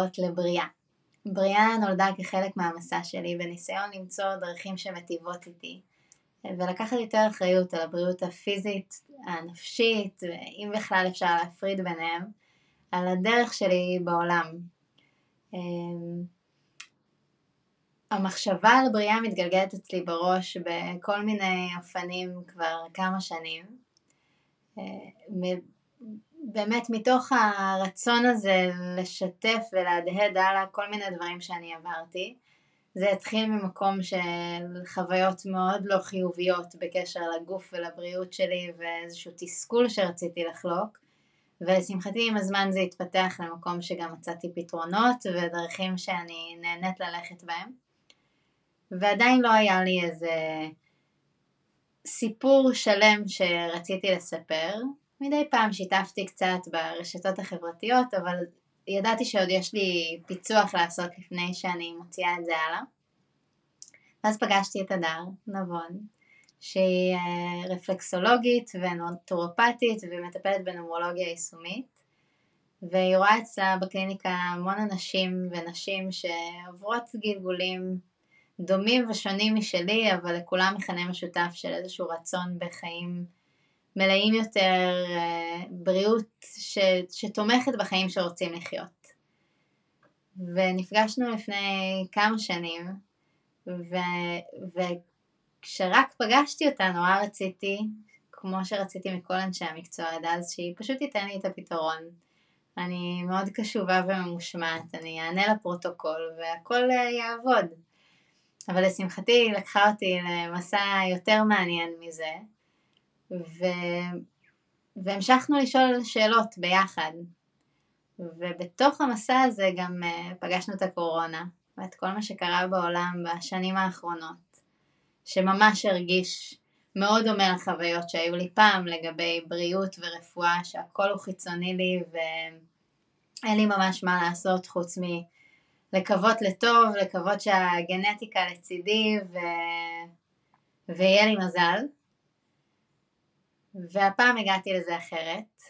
הבאות לבריאה. בריאה נולדה כחלק מהמסע שלי בניסיון למצוא דרכים שמטיבות איתי ולקחת יותר אחריות על הבריאות הפיזית, הנפשית, ואם בכלל אפשר להפריד ביניהם, על הדרך שלי בעולם. אמ, המחשבה על בריאה מתגלגלת אצלי בראש בכל מיני אופנים כבר כמה שנים. באמת מתוך הרצון הזה לשתף ולהדהד הלאה כל מיני דברים שאני עברתי. זה התחיל ממקום של חוויות מאוד לא חיוביות בקשר לגוף ולבריאות שלי ואיזשהו תסכול שרציתי לחלוק ולשמחתי עם הזמן זה התפתח למקום שגם מצאתי פתרונות ודרכים שאני נהנית ללכת בהם ועדיין לא היה לי איזה סיפור שלם שרציתי לספר מדי פעם שיתפתי קצת ברשתות החברתיות, אבל ידעתי שעוד יש לי פיצוח לעשות לפני שאני מוציאה את זה הלאה. ואז פגשתי את הדר נבון, שהיא אה, רפלקסולוגית ונוטורופטית ומטפלת בנומרולוגיה יישומית. והיא רואה אצלה בקליניקה המון אנשים ונשים שעוברות גלגולים דומים ושונים משלי, אבל לכולם מכנה משותף של איזשהו רצון בחיים מלאים יותר, אה, בריאות ש, שתומכת בחיים שרוצים לחיות. ונפגשנו לפני כמה שנים, ו, וכשרק פגשתי אותה נורא רציתי, כמו שרציתי מכל אנשי המקצוע עד אז, שהיא פשוט תיתן לי את הפתרון. אני מאוד קשובה וממושמעת, אני אענה לפרוטוקול והכל אה, יעבוד. אבל לשמחתי היא לקחה אותי למסע יותר מעניין מזה, ו... והמשכנו לשאול שאלות ביחד. ובתוך המסע הזה גם uh, פגשנו את הקורונה ואת כל מה שקרה בעולם בשנים האחרונות, שממש הרגיש מאוד דומה לחוויות שהיו לי פעם לגבי בריאות ורפואה, שהכל הוא חיצוני לי ואין לי ממש מה לעשות חוץ מלקוות לטוב, לקוות שהגנטיקה לצידי ו... ויהיה לי מזל. והפעם הגעתי לזה אחרת,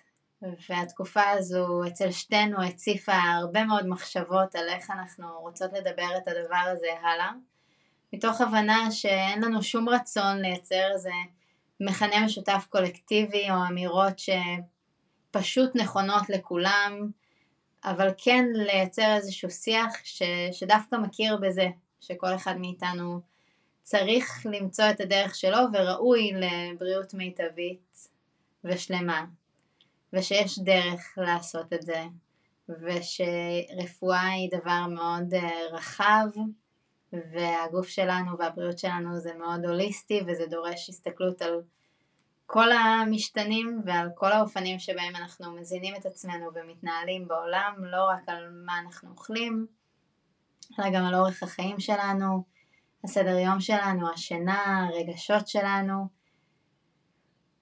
והתקופה הזו אצל שתינו הציפה הרבה מאוד מחשבות על איך אנחנו רוצות לדבר את הדבר הזה הלאה, מתוך הבנה שאין לנו שום רצון לייצר איזה מכנה משותף קולקטיבי או אמירות שפשוט נכונות לכולם, אבל כן לייצר איזשהו שיח ש, שדווקא מכיר בזה שכל אחד מאיתנו צריך למצוא את הדרך שלו וראוי לבריאות מיטבית ושלמה ושיש דרך לעשות את זה ושרפואה היא דבר מאוד אה, רחב והגוף שלנו והבריאות שלנו זה מאוד הוליסטי וזה דורש הסתכלות על כל המשתנים ועל כל האופנים שבהם אנחנו מזינים את עצמנו ומתנהלים בעולם, לא רק על מה אנחנו אוכלים, אלא גם על אורך החיים שלנו, הסדר יום שלנו, השינה, הרגשות שלנו,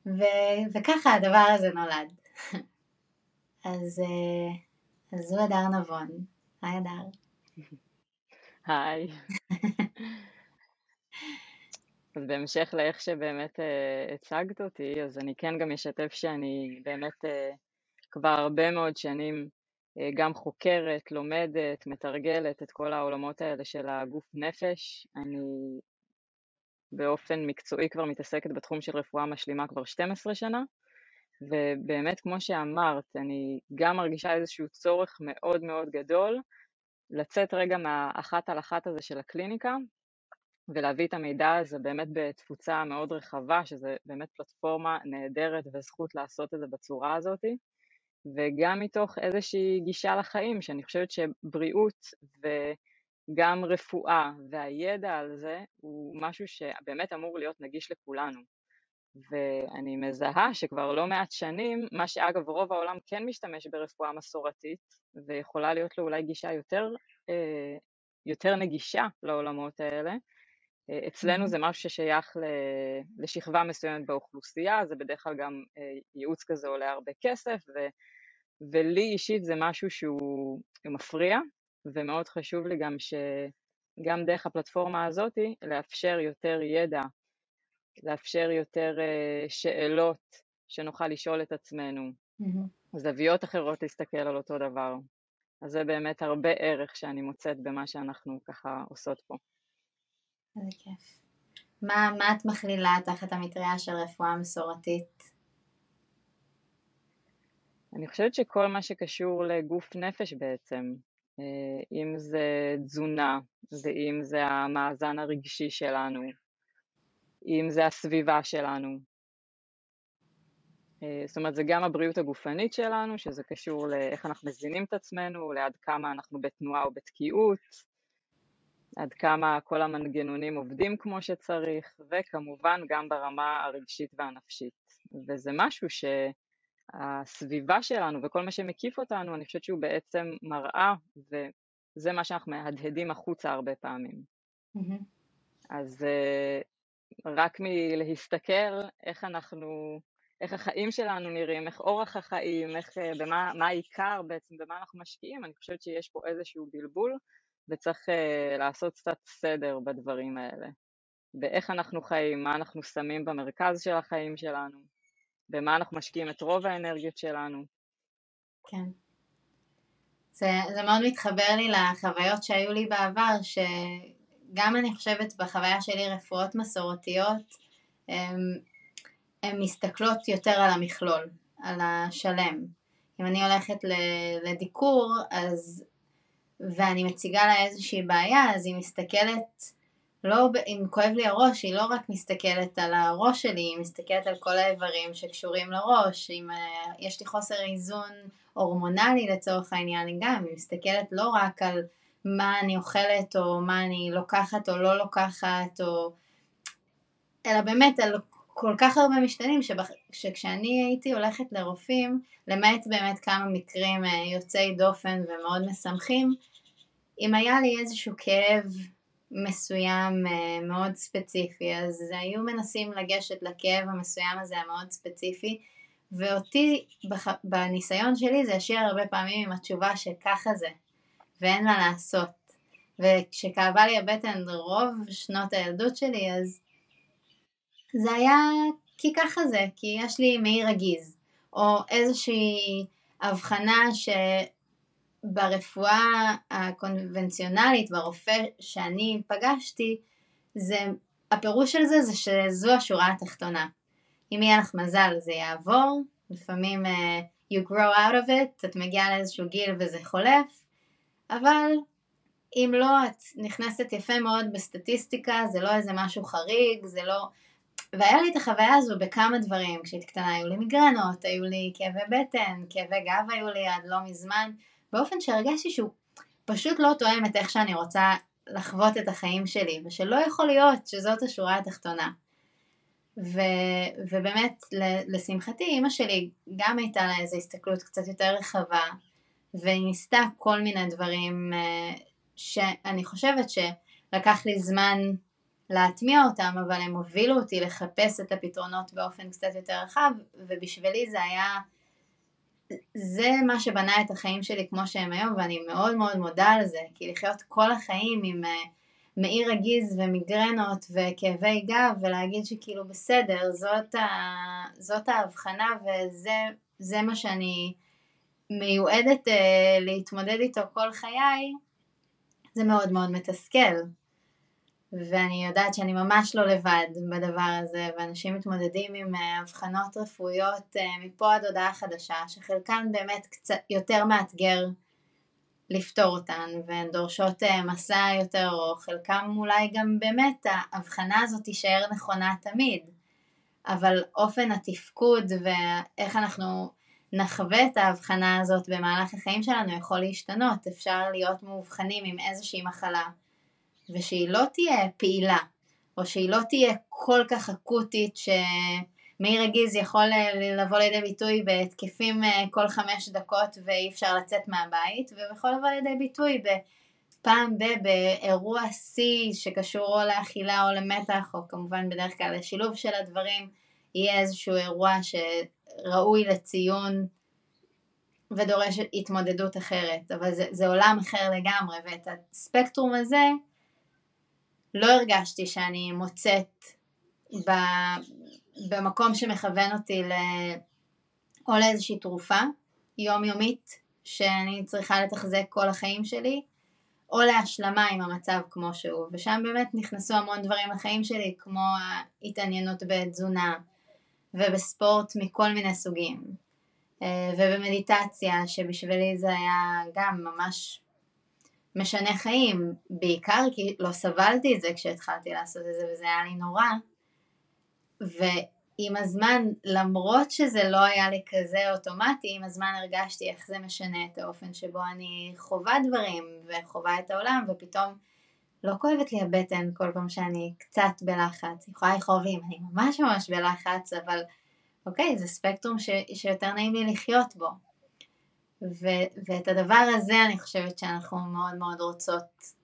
ו, וככה הדבר הזה נולד. אז, אה, זו הדר נבון. היי הדר. היי. אז בהמשך לאיך שבאמת uh, הצגת אותי, אז אני כן גם אשתף שאני באמת uh, כבר הרבה מאוד שנים גם חוקרת, לומדת, מתרגלת את כל העולמות האלה של הגוף נפש. אני באופן מקצועי כבר מתעסקת בתחום של רפואה משלימה כבר 12 שנה, ובאמת כמו שאמרת, אני גם מרגישה איזשהו צורך מאוד מאוד גדול לצאת רגע מהאחת על אחת הזה של הקליניקה ולהביא את המידע הזה באמת בתפוצה מאוד רחבה, שזה באמת פלטפורמה נהדרת וזכות לעשות את זה בצורה הזאתי. וגם מתוך איזושהי גישה לחיים, שאני חושבת שבריאות וגם רפואה והידע על זה הוא משהו שבאמת אמור להיות נגיש לכולנו. ואני מזהה שכבר לא מעט שנים, מה שאגב רוב העולם כן משתמש ברפואה מסורתית, ויכולה להיות לו אולי גישה יותר, אה, יותר נגישה לעולמות האלה, אה, אצלנו זה משהו ששייך לשכבה מסוימת באוכלוסייה, זה בדרך כלל גם אה, ייעוץ כזה עולה הרבה כסף, ו, ולי אישית זה משהו שהוא מפריע, ומאוד חשוב לי גם שגם דרך הפלטפורמה הזאת לאפשר יותר ידע, לאפשר יותר אה, שאלות שנוכל לשאול את עצמנו, mm-hmm. זוויות אחרות להסתכל על אותו דבר. אז זה באמת הרבה ערך שאני מוצאת במה שאנחנו ככה עושות פה. איזה כיף. מה, מה את מכלילה תחת המטריה של רפואה מסורתית? אני חושבת שכל מה שקשור לגוף נפש בעצם, אה, אם זה תזונה, ואם זה המאזן הרגשי שלנו, אם זה הסביבה שלנו. אה, זאת אומרת, זה גם הבריאות הגופנית שלנו, שזה קשור לאיך אנחנו מזינים את עצמנו, לעד כמה אנחנו בתנועה או בתקיעות, עד כמה כל המנגנונים עובדים כמו שצריך, וכמובן גם ברמה הרגשית והנפשית. וזה משהו שהסביבה שלנו וכל מה שמקיף אותנו, אני חושבת שהוא בעצם מראה, וזה מה שאנחנו מהדהדים החוצה הרבה פעמים. Mm-hmm. אז אה, רק מלהסתכל איך אנחנו, איך החיים שלנו נראים, איך אורח החיים, איך, אה, במה, מה העיקר בעצם, במה אנחנו משקיעים, אני חושבת שיש פה איזשהו בלבול, וצריך uh, לעשות קצת סדר בדברים האלה. באיך אנחנו חיים, מה אנחנו שמים במרכז של החיים שלנו, במה אנחנו משקיעים את רוב האנרגיות שלנו. כן. זה, זה מאוד מתחבר לי לחוויות שהיו לי בעבר, שגם אני חושבת בחוויה שלי רפואות מסורתיות, הן מסתכלות יותר על המכלול, על השלם. אם אני הולכת לדיקור, אז ואני מציגה לה איזושהי בעיה, אז היא מסתכלת, לא, אם כואב לי הראש, היא לא רק מסתכלת על הראש שלי, היא מסתכלת על כל האיברים שקשורים לראש, אם אה, יש לי חוסר איזון הורמונלי לצורך העניין, היא גם, היא מסתכלת לא רק על מה אני אוכלת, או מה אני לוקחת או לא לוקחת, או... אלא באמת על כל כך הרבה משתנים שבח... שכשאני הייתי הולכת לרופאים, למעט באמת כמה מקרים אה, יוצאי דופן ומאוד משמחים, אם היה לי איזשהו כאב מסוים אה, מאוד ספציפי, אז היו מנסים לגשת לכאב המסוים הזה המאוד ספציפי, ואותי בח... בניסיון שלי זה השאיר הרבה פעמים עם התשובה שככה זה, ואין מה לעשות. וכשכאבה לי הבטן רוב שנות הילדות שלי, אז זה היה כי ככה זה, כי יש לי מעי רגיז, או איזושהי הבחנה שברפואה הקונבנציונלית, ברופא שאני פגשתי, זה, הפירוש של זה זה שזו השורה התחתונה. אם יהיה לך מזל זה יעבור, לפעמים uh, you grow out of it, את מגיעה לאיזשהו גיל וזה חולף, אבל אם לא, את נכנסת יפה מאוד בסטטיסטיקה, זה לא איזה משהו חריג, זה לא... והיה לי את החוויה הזו בכמה דברים, כשהייתי קטנה היו לי מיגרנות, היו לי כאבי בטן, כאבי גב היו לי עד לא מזמן, באופן שהרגשתי שהוא פשוט לא תואם את איך שאני רוצה לחוות את החיים שלי, ושלא יכול להיות שזאת השורה התחתונה. ו, ובאמת, לשמחתי, אימא שלי גם הייתה לה איזו הסתכלות קצת יותר רחבה, והיא ניסתה כל מיני דברים אה, שאני חושבת שלקח לי זמן להטמיע אותם, אבל הם הובילו אותי לחפש את הפתרונות באופן קצת יותר רחב, ובשבילי זה היה, זה מה שבנה את החיים שלי כמו שהם היום, ואני מאוד מאוד מודה על זה, כי לחיות כל החיים עם אה, מעי רגיז ומיגרנות וכאבי גב, ולהגיד שכאילו בסדר, זאת, ה, זאת ההבחנה וזה מה שאני מיועדת uh, להתמודד איתו כל חיי, זה מאוד מאוד מתסכל. ואני יודעת שאני ממש לא לבד בדבר הזה, ואנשים מתמודדים עם אה, אבחנות רפואיות אה, מפה עד הודעה חדשה, שחלקן באמת קצת יותר מאתגר לפתור אותן, והן דורשות אה, מסע יותר ארוך, חלקם אולי גם באמת ההבחנה הזאת תישאר נכונה תמיד, אבל אופן התפקוד ואיך אנחנו נחווה את ההבחנה הזאת במהלך החיים שלנו יכול להשתנות, אפשר להיות מאובחנים עם איזושהי מחלה ושהיא לא תהיה פעילה, או שהיא לא תהיה כל כך אקוטית שמאיר רגיז יכול לבוא לידי ביטוי בהתקפים אה, כל חמש דקות ואי אפשר לצאת מהבית, ויכול לבוא לידי ביטוי פעם ב... באירוע שיא שקשור או לאכילה או למתח, או כמובן בדרך כלל לשילוב של הדברים, יהיה איזשהו אירוע שראוי לציון ודורש התמודדות אחרת, אבל זה, זה עולם אחר לגמרי, ואת הספקטרום הזה לא הרגשתי שאני מוצאת ב, במקום שמכוון אותי ל, או לאיזושהי תרופה יומיומית שאני צריכה לתחזק כל החיים שלי, או להשלמה עם המצב כמו שהוא, ושם באמת נכנסו המון דברים לחיים שלי, כמו ההתעניינות בתזונה ובספורט מכל מיני סוגים, אה, ובמדיטציה, שבשבילי זה היה גם ממש משנה חיים, בעיקר כי לא סבלתי את זה כשהתחלתי לעשות את זה וזה היה לי נורא, ועם הזמן, למרות שזה לא היה לי כזה אוטומטי, עם הזמן הרגשתי איך זה משנה את האופן שבו אני חווה דברים וחווה את העולם, ופתאום לא כואבת לי הבטן כל פעם שאני קצת בלחץ, יכולה לכאוב לי אם אני ממש ממש בלחץ, אבל אוקיי, זה ספקטרום ש, שיותר נעים לי לחיות בו. ו- ואת הדבר הזה אני חושבת שאנחנו מאוד מאוד רוצות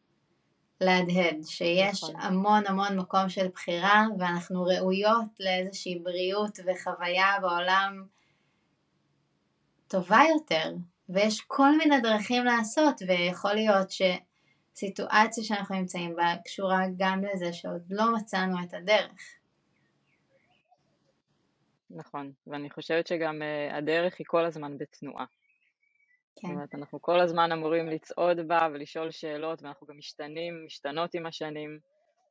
להדהד, שיש נכון. המון המון מקום של בחירה ואנחנו ראויות לאיזושהי בריאות וחוויה בעולם טובה יותר, ויש כל מיני דרכים לעשות, ויכול להיות שסיטואציה שאנחנו נמצאים בה קשורה גם לזה שעוד לא מצאנו את הדרך. נכון, ואני חושבת שגם uh, הדרך היא כל הזמן בתנועה. כן. זאת אומרת, אנחנו כל הזמן אמורים לצעוד בה ולשאול שאלות, ואנחנו גם משתנים, משתנות עם השנים,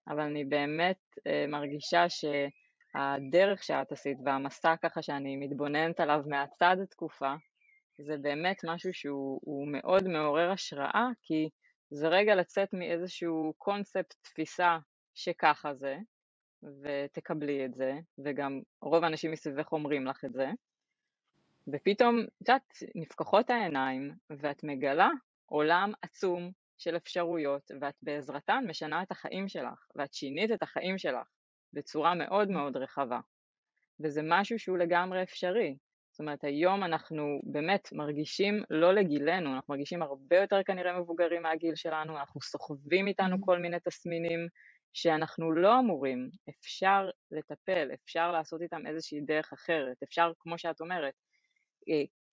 אבל אני באמת uh, מרגישה שהדרך שאת עשית והמסע ככה שאני מתבוננת עליו מהצד תקופה, זה באמת משהו שהוא מאוד מעורר השראה, כי זה רגע לצאת מאיזשהו קונספט, תפיסה שככה זה, ותקבלי את זה, וגם רוב האנשים מסביבך אומרים לך את זה, ופתאום, את יודעת, נפקחות העיניים, ואת מגלה עולם עצום של אפשרויות, ואת בעזרתן משנה את החיים שלך, ואת שינית את החיים שלך בצורה מאוד מאוד רחבה. וזה משהו שהוא לגמרי אפשרי. זאת אומרת, היום אנחנו באמת מרגישים לא לגילנו, אנחנו מרגישים הרבה יותר כנראה מבוגרים מהגיל שלנו, אנחנו סוחבים איתנו כל מיני תסמינים שאנחנו לא אמורים, אפשר לטפל, אפשר לעשות איתם איזושהי דרך אחרת, אפשר, כמו שאת אומרת,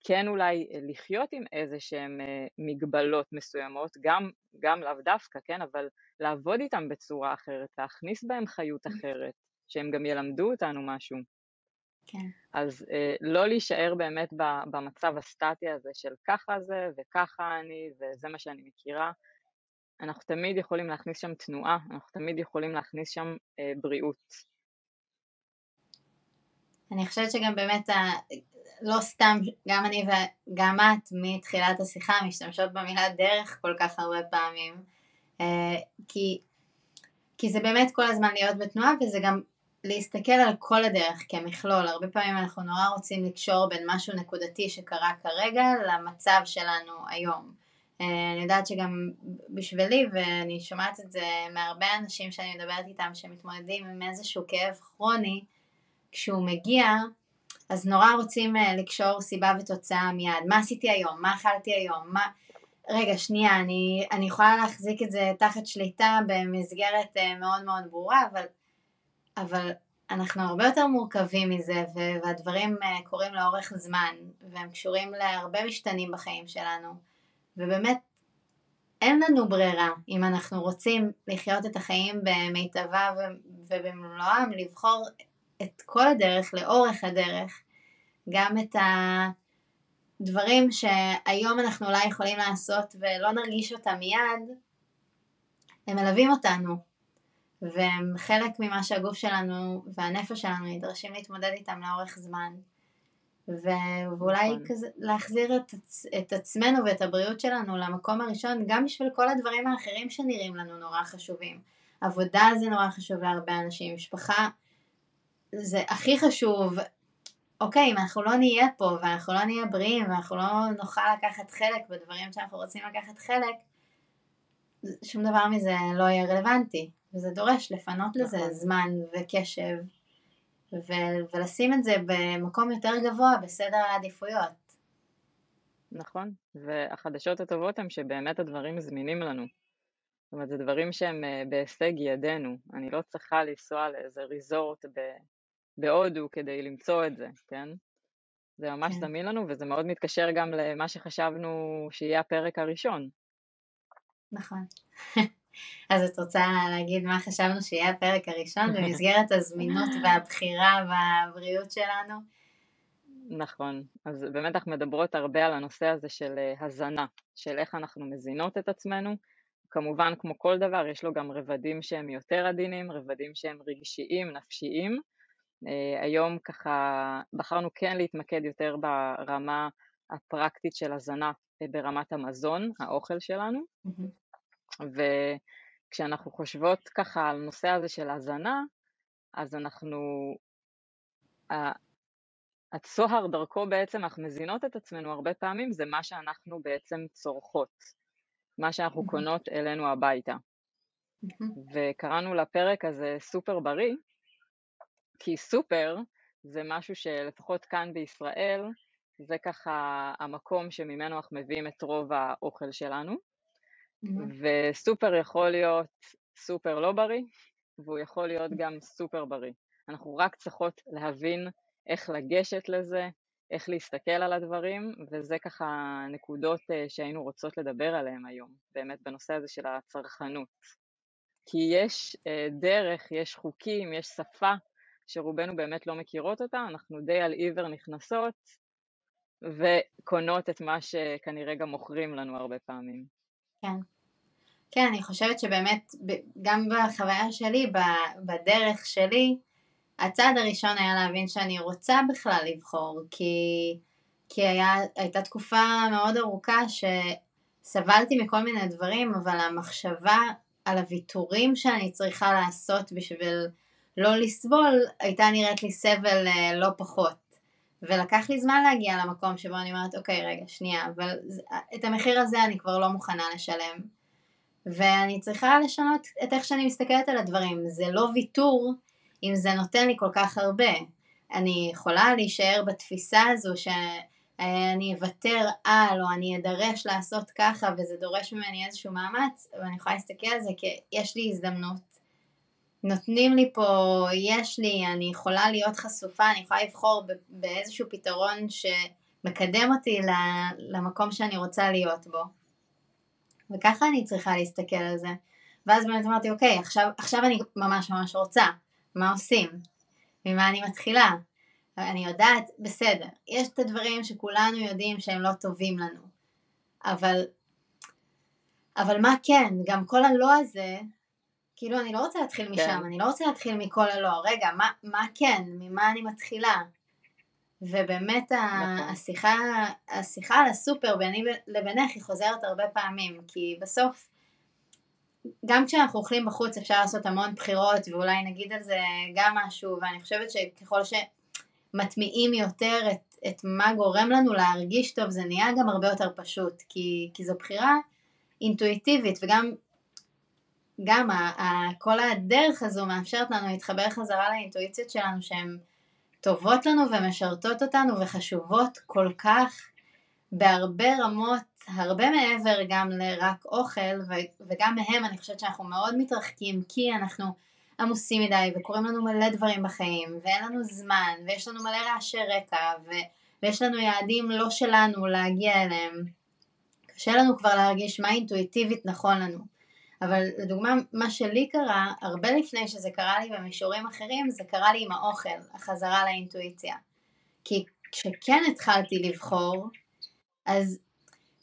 כן אולי אה, לחיות עם איזה שהן אה, מגבלות מסוימות, גם, גם לאו דווקא, כן, אבל לעבוד איתם בצורה אחרת, להכניס בהם חיות אחרת, שהם גם ילמדו אותנו משהו. כן. אז אה, לא להישאר באמת במצב הסטטי הזה של ככה זה וככה אני וזה מה שאני מכירה. אנחנו תמיד יכולים להכניס שם תנועה, אנחנו תמיד יכולים להכניס שם אה, בריאות. אני חושבת שגם באמת לא סתם, גם אני וגם את מתחילת השיחה משתמשות במילה דרך כל כך הרבה פעמים, אה, כי, כי זה באמת כל הזמן להיות בתנועה וזה גם להסתכל על כל הדרך כמכלול, הרבה פעמים אנחנו נורא רוצים לקשור בין משהו נקודתי שקרה כרגע למצב שלנו היום. אה, אני יודעת שגם בשבילי, ואני שומעת את זה מהרבה אנשים שאני מדברת איתם שמתמודדים עם איזשהו כאב כרוני, כשהוא מגיע אז נורא רוצים אה, לקשור סיבה ותוצאה מיד. מה עשיתי היום? מה אכלתי היום? מה... רגע, שנייה, אני, אני יכולה להחזיק את זה תחת שליטה במסגרת אה, מאוד מאוד ברורה, אבל, אבל אנחנו הרבה יותר מורכבים מזה, והדברים אה, קורים לאורך זמן, והם קשורים להרבה משתנים בחיים שלנו, ובאמת אין לנו ברירה אם אנחנו רוצים לחיות את החיים במיטבה ובמלואם, לבחור את כל הדרך, לאורך הדרך, גם את הדברים שהיום אנחנו אולי יכולים לעשות ולא נרגיש אותם מיד, הם מלווים אותנו, והם חלק ממה שהגוף שלנו והנפש שלנו נדרשים להתמודד איתם לאורך זמן. ו- ואולי נכון. כזה להחזיר את, את עצמנו ואת הבריאות שלנו למקום הראשון, גם בשביל כל הדברים האחרים שנראים לנו נורא חשובים. עבודה זה נורא חשוב להרבה אנשים, משפחה זה הכי חשוב, אוקיי, אם אנחנו לא נהיה פה ואנחנו לא נהיה בריאים ואנחנו לא נוכל לקחת חלק בדברים שאנחנו רוצים לקחת חלק, שום דבר מזה לא יהיה רלוונטי, וזה דורש לפנות לזה נכון. זמן וקשב ו- ולשים את זה במקום יותר גבוה בסדר העדיפויות. נכון, והחדשות הטובות הן שבאמת הדברים זמינים לנו. זאת אומרת, זה דברים שהם אה, בהישג ידינו. אני לא צריכה לנסוע לאיזה ריזורט בהודו כדי למצוא את זה, כן? זה ממש כן. זמין לנו וזה מאוד מתקשר גם למה שחשבנו שיהיה הפרק הראשון. נכון. אז את רוצה להגיד מה חשבנו שיהיה הפרק הראשון במסגרת הזמינות והבחירה והבריאות שלנו? נכון, אז באמת אנחנו מדברות הרבה על הנושא הזה של אה, הזנה, של איך אנחנו מזינות את עצמנו. כמובן, כמו כל דבר, יש לו גם רבדים שהם יותר עדינים, רבדים שהם רגשיים, נפשיים. Uh, היום ככה בחרנו כן להתמקד יותר ברמה הפרקטית של הזנה uh, ברמת המזון, האוכל שלנו. Mm-hmm. וכשאנחנו חושבות ככה על הנושא הזה של הזנה, אז אנחנו, הצוהר דרכו בעצם אנחנו מזינות את עצמנו הרבה פעמים זה מה שאנחנו בעצם צורכות, מה שאנחנו קונות אלינו הביתה. וקראנו לפרק הזה סופר בריא, כי סופר זה משהו שלפחות כאן בישראל, זה ככה המקום שממנו אנחנו מביאים את רוב האוכל שלנו, וסופר יכול להיות סופר לא בריא, והוא יכול להיות גם סופר בריא. אנחנו רק צריכות להבין איך לגשת לזה, איך להסתכל על הדברים, וזה ככה נקודות אה, שהיינו רוצות לדבר עליהן היום, באמת בנושא הזה של הצרכנות. כי יש אה, דרך, יש חוקים, יש שפה שרובנו באמת לא מכירות אותה, אנחנו די על עיוור נכנסות וקונות את מה שכנראה גם מוכרים לנו הרבה פעמים. כן. כן, אני חושבת שבאמת, גם בחוויה שלי, בדרך שלי, הצעד הראשון היה להבין שאני רוצה בכלל לבחור, כי, כי היה, הייתה תקופה מאוד ארוכה שסבלתי מכל מיני דברים, אבל המחשבה על הוויתורים שאני צריכה לעשות בשביל לא לסבול, הייתה נראית לי סבל אה, לא פחות. ולקח לי זמן להגיע למקום שבו אני אומרת, אוקיי, רגע, שנייה, אבל את המחיר הזה אני כבר לא מוכנה לשלם. ואני צריכה לשנות את איך שאני מסתכלת על הדברים. זה לא ויתור אם זה נותן לי כל כך הרבה. אני יכולה להישאר בתפיסה הזו שאני אוותר על או אני אדרש לעשות ככה וזה דורש ממני איזשהו מאמץ ואני יכולה להסתכל על זה כי יש לי הזדמנות. נותנים לי פה, יש לי, אני יכולה להיות חשופה, אני יכולה לבחור באיזשהו פתרון שמקדם אותי למקום שאני רוצה להיות בו. וככה אני צריכה להסתכל על זה. ואז באמת אמרתי, אוקיי, עכשיו, עכשיו אני ממש ממש רוצה. מה עושים? ממה אני מתחילה? אני יודעת, בסדר, יש את הדברים שכולנו יודעים שהם לא טובים לנו, אבל, אבל מה כן, גם כל הלא הזה, כאילו אני לא רוצה להתחיל כן. משם, אני לא רוצה להתחיל מכל הלא, רגע, מה, מה כן, ממה אני מתחילה? ובאמת נכון. השיחה, השיחה על הסופר ביני לבינך היא חוזרת הרבה פעמים, כי בסוף גם כשאנחנו אוכלים בחוץ אפשר לעשות המון בחירות ואולי נגיד על זה גם משהו ואני חושבת שככל שמטמיעים יותר את, את מה גורם לנו להרגיש טוב זה נהיה גם הרבה יותר פשוט כי, כי זו בחירה אינטואיטיבית וגם גם ה, ה, כל הדרך הזו מאפשרת לנו להתחבר חזרה לאינטואיציות שלנו שהן טובות לנו ומשרתות אותנו וחשובות כל כך בהרבה רמות הרבה מעבר גם לרק אוכל וגם מהם אני חושבת שאנחנו מאוד מתרחקים כי אנחנו עמוסים מדי וקורים לנו מלא דברים בחיים ואין לנו זמן ויש לנו מלא רעשי רקע ו... ויש לנו יעדים לא שלנו להגיע אליהם. קשה לנו כבר להרגיש מה אינטואיטיבית נכון לנו אבל לדוגמה מה שלי קרה הרבה לפני שזה קרה לי במישורים אחרים זה קרה לי עם האוכל החזרה לאינטואיציה כי כשכן התחלתי לבחור אז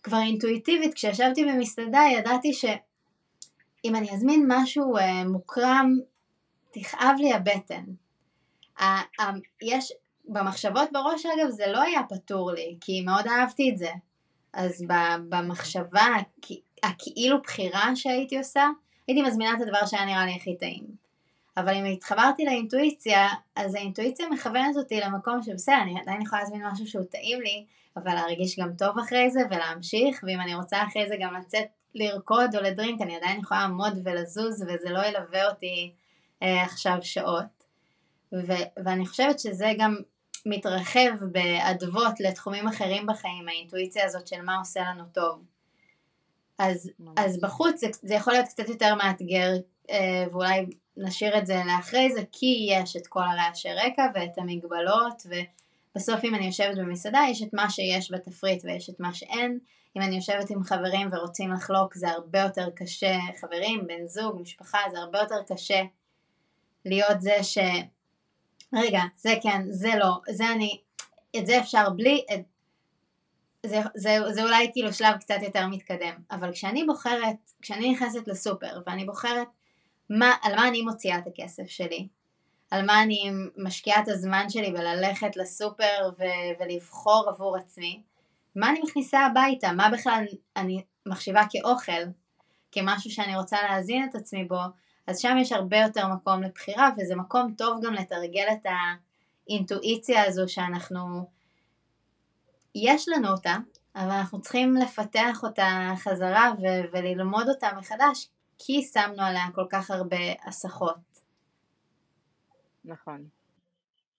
כבר אינטואיטיבית כשישבתי במסעדה ידעתי שאם אני אזמין משהו אה, מוקרם תכאב לי הבטן. יש, במחשבות בראש אגב זה לא היה פתור לי כי מאוד אהבתי את זה אז במחשבה הכאילו בחירה שהייתי עושה הייתי מזמינה את הדבר שהיה נראה לי הכי טעים אבל אם התחברתי לאינטואיציה אז האינטואיציה מכוונת אותי למקום שבסדר אני עדיין יכולה להזמין משהו שהוא טעים לי אבל להרגיש גם טוב אחרי זה ולהמשיך, ואם אני רוצה אחרי זה גם לצאת לרקוד או לדרינק, אני עדיין יכולה לעמוד ולזוז וזה לא ילווה אותי אה, עכשיו שעות. ו- ואני חושבת שזה גם מתרחב באדוות לתחומים אחרים בחיים, האינטואיציה הזאת של מה עושה לנו טוב. אז, אז בחוץ זה, זה יכול להיות קצת יותר מאתגר, אה, ואולי נשאיר את זה לאחרי זה, כי יש את כל הרעשי רקע ואת המגבלות, ו... בסוף אם אני יושבת במסעדה יש את מה שיש בתפריט ויש את מה שאין. אם אני יושבת עם חברים ורוצים לחלוק זה הרבה יותר קשה, חברים, בן זוג, משפחה, זה הרבה יותר קשה להיות זה ש... רגע, זה כן, זה לא, זה אני... את זה אפשר בלי, את, זה, זה, זה אולי כאילו שלב קצת יותר מתקדם, אבל כשאני בוחרת, כשאני נכנסת לסופר ואני בוחרת מה, על מה אני מוציאה את הכסף שלי, על מה אני משקיעה את הזמן שלי בללכת לסופר ו- ולבחור עבור עצמי, מה אני מכניסה הביתה, מה בכלל אני מחשיבה כאוכל, כמשהו שאני רוצה להזין את עצמי בו, אז שם יש הרבה יותר מקום לבחירה וזה מקום טוב גם לתרגל את האינטואיציה הזו שאנחנו, יש לנו אותה, אבל אנחנו צריכים לפתח אותה חזרה ו- וללמוד אותה מחדש כי שמנו עליה כל כך הרבה הסחות. נכון,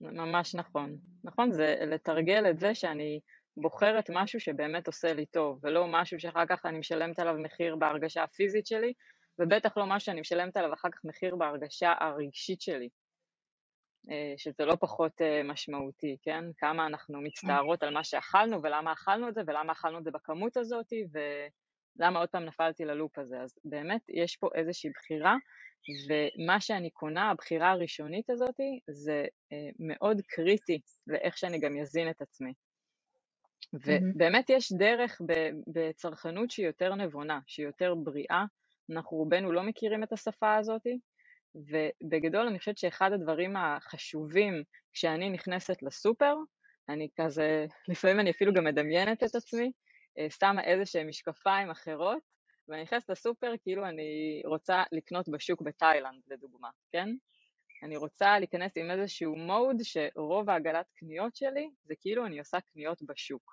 ממש נכון. נכון, זה לתרגל את זה שאני בוחרת משהו שבאמת עושה לי טוב, ולא משהו שאחר כך אני משלמת עליו מחיר בהרגשה הפיזית שלי, ובטח לא משהו שאני משלמת עליו אחר כך מחיר בהרגשה הרגשית שלי, שזה לא פחות אה, משמעותי, כן? כמה אנחנו מצטערות על מה שאכלנו, ולמה אכלנו את זה, ולמה אכלנו את זה בכמות הזאת, ולמה עוד פעם נפלתי ללופ הזה. אז באמת יש פה איזושהי בחירה ומה שאני קונה, הבחירה הראשונית הזאת, זה אה, מאוד קריטי לאיך שאני גם אזין את עצמי. ובאמת יש דרך בצרכנות שהיא יותר נבונה, שהיא יותר בריאה, אנחנו רובנו לא מכירים את השפה הזאת, ובגדול אני חושבת שאחד הדברים החשובים כשאני נכנסת לסופר, אני כזה, לפעמים אני אפילו גם מדמיינת את עצמי, אה, שמה איזה שהם משקפיים אחרות, ואני נכנסת לסופר כאילו אני רוצה לקנות בשוק בתאילנד לדוגמה, כן? אני רוצה להיכנס עם איזשהו מוד שרוב העגלת קניות שלי זה כאילו אני עושה קניות בשוק.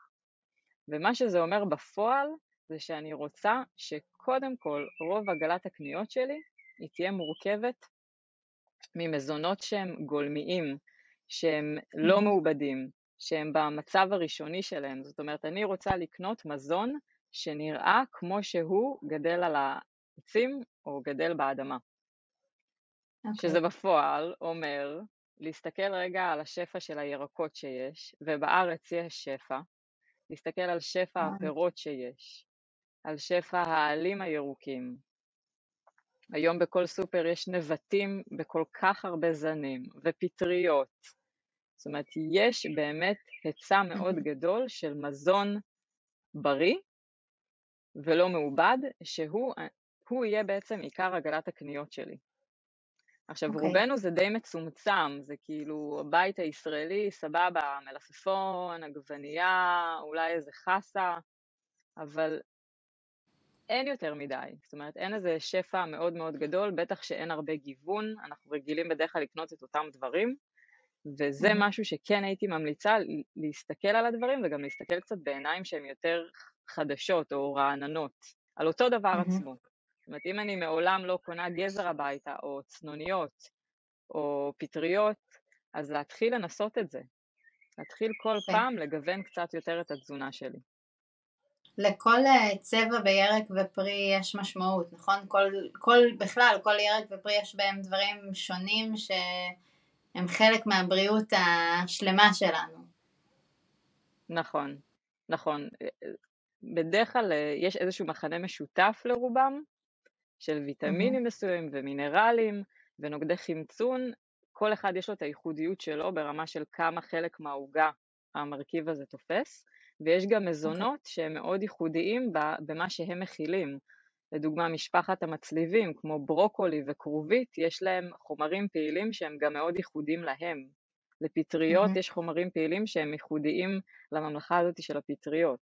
ומה שזה אומר בפועל זה שאני רוצה שקודם כל רוב עגלת הקניות שלי היא תהיה מורכבת ממזונות שהם גולמיים, שהם לא מעובדים, שהם במצב הראשוני שלהם. זאת אומרת, אני רוצה לקנות מזון שנראה כמו שהוא גדל על העצים או גדל באדמה. Okay. אוקיי. שזה בפועל אומר להסתכל רגע על השפע של הירקות שיש, ובארץ יש שפע, להסתכל על שפע okay. הפירות שיש, על שפע העלים הירוקים. היום בכל סופר יש נבטים בכל כך הרבה זנים, ופטריות. זאת אומרת, יש באמת היצע מאוד גדול של מזון בריא, ולא מעובד, שהוא יהיה בעצם עיקר עגלת הקניות שלי. עכשיו, okay. אוקיי. רובנו זה די מצומצם, זה כאילו הבית הישראלי, סבבה, מלפפון, עגבנייה, אולי איזה חסה, אבל אין יותר מדי, זאת אומרת אין איזה שפע מאוד מאוד גדול, בטח שאין הרבה גיוון, אנחנו רגילים בדרך כלל לקנות את אותם דברים, וזה. משהו שכן הייתי ממליצה להסתכל על הדברים וגם להסתכל קצת בעיניים שהן יותר חדשות או רעננות, על אותו דבר. עצמו. זאת אומרת, אם אני מעולם לא קונה גזר הביתה, או צנוניות, או פטריות, אז להתחיל לנסות את זה. להתחיל כל. פעם לגוון קצת יותר את התזונה שלי. לכל אה, צבע בירק ופרי יש משמעות, נכון? כל, כל, בכלל, כל ירק ופרי יש בהם דברים שונים שהם חלק מהבריאות השלמה שלנו. נכון, נכון. בדרך כלל אה, יש איזשהו מחנה משותף לרובם, של ויטמינים mm-hmm. מסוימים ומינרלים ונוגדי חמצון, כל אחד יש לו את הייחודיות שלו ברמה של כמה חלק מהעוגה המרכיב הזה תופס, ויש גם מזונות okay. שהם מאוד ייחודיים במה שהם מכילים. לדוגמה משפחת המצליבים כמו ברוקולי וכרובית, יש להם חומרים פעילים שהם גם מאוד ייחודיים להם. לפטריות mm-hmm. יש חומרים פעילים שהם ייחודיים לממלכה הזאת של הפטריות.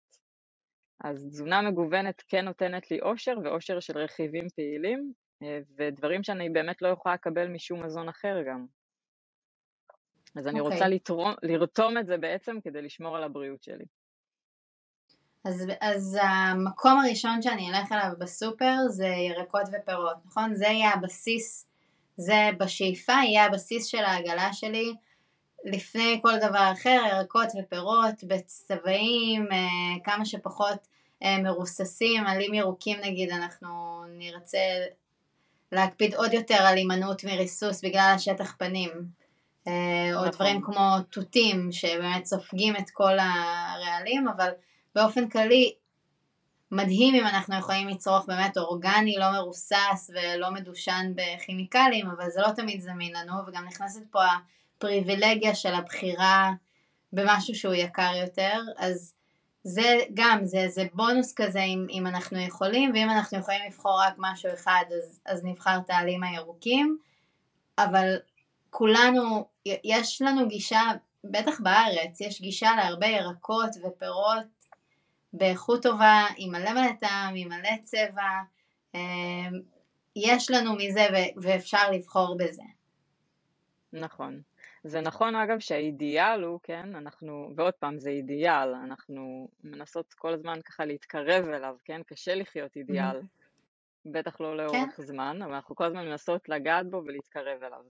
אז תזונה מגוונת כן נותנת לי אושר ואושר של רכיבים פעילים אה, ודברים שאני באמת לא יכולה לקבל משום מזון אחר גם. אז אני okay. רוצה אוקיי. לתרום, לרתום את זה בעצם כדי לשמור על הבריאות שלי. אז, אז המקום הראשון שאני אלך אליו בסופר זה ירקות ופירות, נכון? זה יהיה הבסיס, זה בשאיפה יהיה הבסיס של העגלה שלי לפני כל דבר אחר, ירקות ופירות בצבעים אה, כמה שפחות אה, מרוססים, עלים ירוקים נגיד, אנחנו נרצה להקפיד עוד יותר על הימנעות מריסוס בגלל השטח פנים. אה, או נכון. דברים כמו תותים שבאמת סופגים את כל הרעלים, אבל באופן כללי מדהים אם אנחנו יכולים לצרוך באמת אורגני, לא מרוסס ולא מדושן בכימיקלים, אבל זה לא תמיד זמין לנו, וגם נכנסת פה הפריבילגיה של הבחירה במשהו שהוא יקר יותר, אז זה גם, זה, זה בונוס כזה אם, אם אנחנו יכולים, ואם אנחנו יכולים לבחור רק משהו אחד, אז, אז נבחר את העלים הירוקים, אבל כולנו, יש לנו גישה, בטח בארץ, יש גישה להרבה ירקות ופירות באיכות טובה, עם מלא מלא טעם, עם מלא צבע, אמ, יש לנו מזה ואפשר לבחור בזה. נכון. זה נכון אגב שהאידיאל הוא, כן, אנחנו, ועוד פעם זה אידיאל, אנחנו מנסות כל הזמן ככה להתקרב אליו, כן, קשה לחיות אידיאל, בטח לא לאורך כן. זמן, אבל אנחנו כל הזמן מנסות לגעת בו ולהתקרב אליו.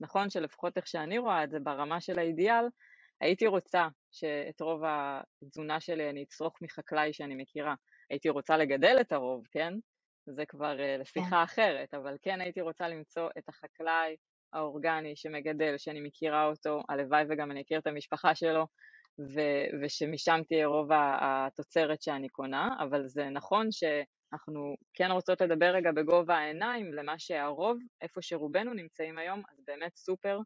נכון שלפחות איך שאני רואה את זה ברמה של האידיאל, הייתי רוצה שאת רוב התזונה שלי אני אצרוך מחקלאי שאני מכירה. הייתי רוצה לגדל את הרוב, כן? זה כבר אה, לשיחה. אחרת, אבל כן הייתי רוצה למצוא את החקלאי האורגני שמגדל, שאני מכירה אותו, הלוואי וגם אני אכיר את המשפחה שלו, ו- ושמשם תהיה רוב התוצרת שאני קונה, אבל זה נכון שאנחנו כן רוצות לדבר רגע בגובה העיניים למה שהרוב, איפה שרובנו נמצאים היום, אז באמת סופר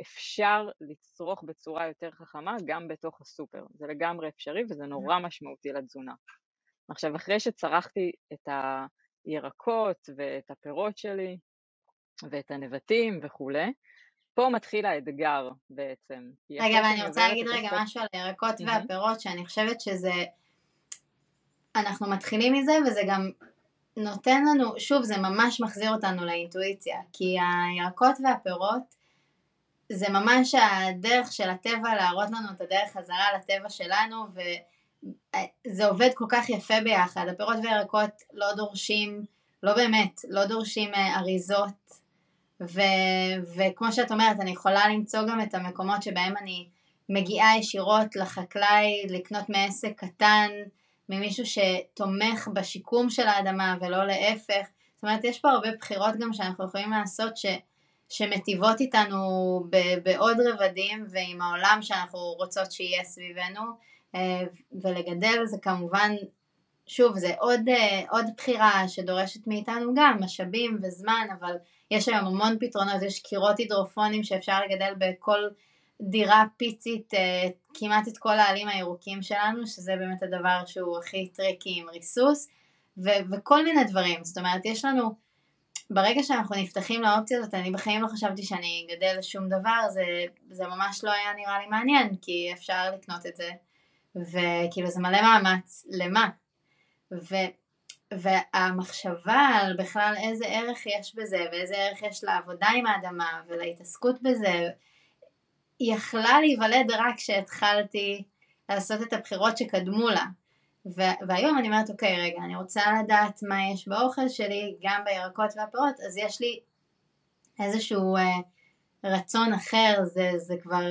אפשר לצרוך בצורה יותר חכמה גם בתוך הסופר. זה לגמרי אפשרי וזה נורא משמעותי לתזונה. עכשיו, אחרי שצרכתי את הירקות ואת הפירות שלי ואת הנבטים וכולי, פה מתחיל האתגר בעצם. רגע, ואני רוצה להגיד רגע הסוף... משהו על הירקות mm-hmm. והפירות, שאני חושבת שזה... אנחנו מתחילים מזה וזה גם נותן לנו, שוב, זה ממש מחזיר אותנו לאינטואיציה, כי הירקות והפירות זה ממש הדרך של הטבע להראות לנו את הדרך חזרה לטבע שלנו, וזה עובד כל כך יפה ביחד. הפירות והירקות לא דורשים, לא באמת, לא דורשים אה, אריזות, ו, וכמו שאת אומרת, אני יכולה למצוא גם את המקומות שבהם אני מגיעה ישירות לחקלאי לקנות מעסק קטן, ממישהו שתומך בשיקום של האדמה ולא להפך. זאת אומרת, יש פה הרבה בחירות גם שאנחנו יכולים לעשות ש... שמטיבות איתנו בעוד רבדים ועם העולם שאנחנו רוצות שיהיה סביבנו אה, ולגדל זה כמובן, שוב זה עוד, אה, עוד בחירה שדורשת מאיתנו גם משאבים וזמן אבל יש היום המון פתרונות, יש קירות הידרופוניים שאפשר לגדל בכל דירה פיצית אה, כמעט את כל העלים הירוקים שלנו שזה באמת הדבר שהוא הכי tricky עם ריסוס ו- וכל מיני דברים, זאת אומרת יש לנו ברגע שאנחנו נפתחים לאופציה הזאת, אני בחיים לא חשבתי שאני אגדל שום דבר, זה, זה ממש לא היה נראה לי מעניין, כי אפשר לקנות את זה, וכאילו זה מלא מאמץ, למה? ו, והמחשבה על בכלל איזה ערך יש בזה, ואיזה ערך יש לעבודה עם האדמה, ולהתעסקות בזה, יכלה להיוולד רק כשהתחלתי לעשות את הבחירות שקדמו לה. והיום אני אומרת, אוקיי, רגע, אני רוצה לדעת מה יש באוכל שלי, גם בירקות והפירות, אז יש לי איזשהו אה, רצון אחר, זה, זה כבר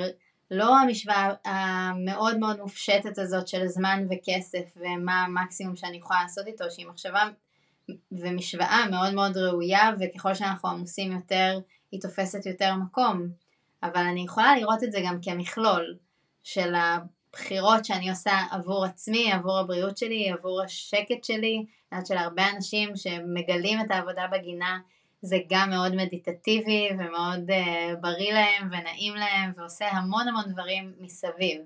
לא המשוואה המאוד מאוד מופשטת הזאת של זמן וכסף ומה המקסימום שאני יכולה לעשות איתו, שהיא מחשבה ומשוואה מאוד מאוד ראויה, וככל שאנחנו עמוסים יותר, היא תופסת יותר מקום. אבל אני יכולה לראות את זה גם כמכלול של בחירות שאני עושה עבור עצמי, עבור הבריאות שלי, עבור השקט שלי. אני יודעת שלהרבה אנשים שמגלים את העבודה בגינה זה גם מאוד מדיטטיבי ומאוד uh, בריא להם ונעים להם ועושה המון המון דברים מסביב.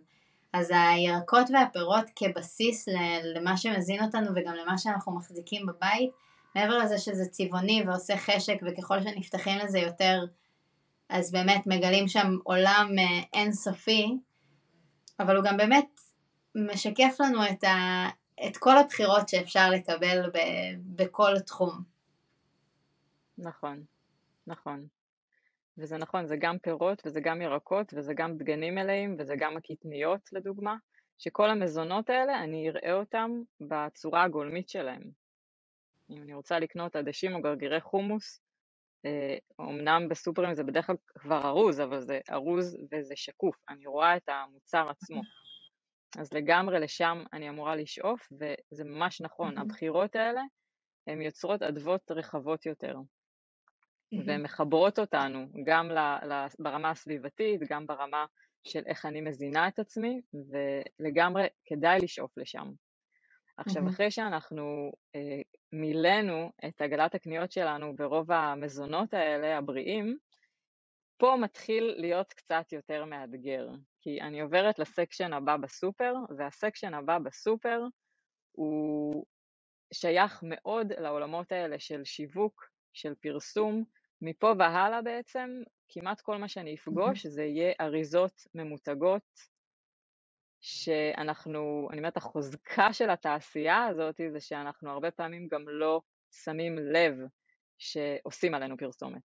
אז הירקות והפירות כבסיס למה שמזין אותנו וגם למה שאנחנו מחזיקים בבית, מעבר לזה שזה צבעוני ועושה חשק וככל שנפתחים לזה יותר אז באמת מגלים שם עולם uh, אינסופי אבל הוא גם באמת משקף לנו את, ה, את כל הבחירות שאפשר לקבל ב, בכל תחום. נכון, נכון. וזה נכון, זה גם פירות וזה גם ירקות וזה גם דגנים מלאים וזה גם הקטניות לדוגמה, שכל המזונות האלה אני אראה אותם בצורה הגולמית שלהם. אם אני רוצה לקנות עדשים או גרגירי חומוס, אומנם אה, בסופרים זה בדרך כלל כבר ארוז, אבל זה ארוז וזה שקוף, אני רואה את המוצר עצמו. אז לגמרי לשם אני אמורה לשאוף, וזה ממש נכון, הבחירות האלה הן יוצרות אדוות רחבות יותר, והן מחברות אותנו גם ברמה הסביבתית, גם ברמה של איך אני מזינה את עצמי, ולגמרי כדאי לשאוף לשם. עכשיו, אחרי שאנחנו אה, מילאנו את עגלת הקניות שלנו ברוב המזונות האלה, הבריאים, פה מתחיל להיות קצת יותר מאתגר, כי אני עוברת לסקשן הבא בסופר, והסקשן הבא בסופר הוא שייך מאוד לעולמות האלה של שיווק, של פרסום. מפה והלאה בעצם, כמעט כל מה שאני אפגוש זה יהיה אריזות ממותגות, שאנחנו, אני אומרת, החוזקה של התעשייה הזאת זה שאנחנו הרבה פעמים גם לא שמים לב שעושים עלינו פרסומת.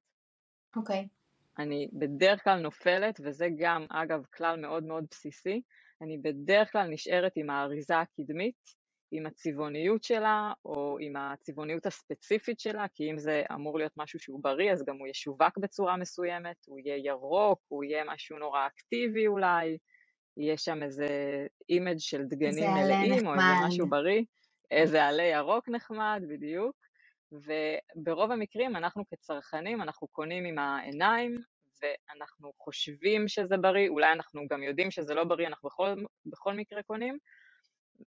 אוקיי. Okay. אני בדרך כלל נופלת, וזה גם, אגב, כלל מאוד מאוד בסיסי, אני בדרך כלל נשארת עם האריזה הקדמית, עם הצבעוניות שלה, או עם הצבעוניות הספציפית שלה, כי אם זה אמור להיות משהו שהוא בריא, אז גם הוא ישווק בצורה מסוימת, הוא יהיה ירוק, הוא יהיה משהו נורא אקטיבי אולי, יהיה שם איזה image של דגנים מלאים, או איזה משהו בריא, איזה עלה ירוק נחמד, בדיוק. וברוב המקרים אנחנו כצרכנים, אנחנו קונים עם העיניים, ואנחנו חושבים שזה בריא, אולי אנחנו גם יודעים שזה לא בריא, אנחנו בכל, בכל מקרה קונים,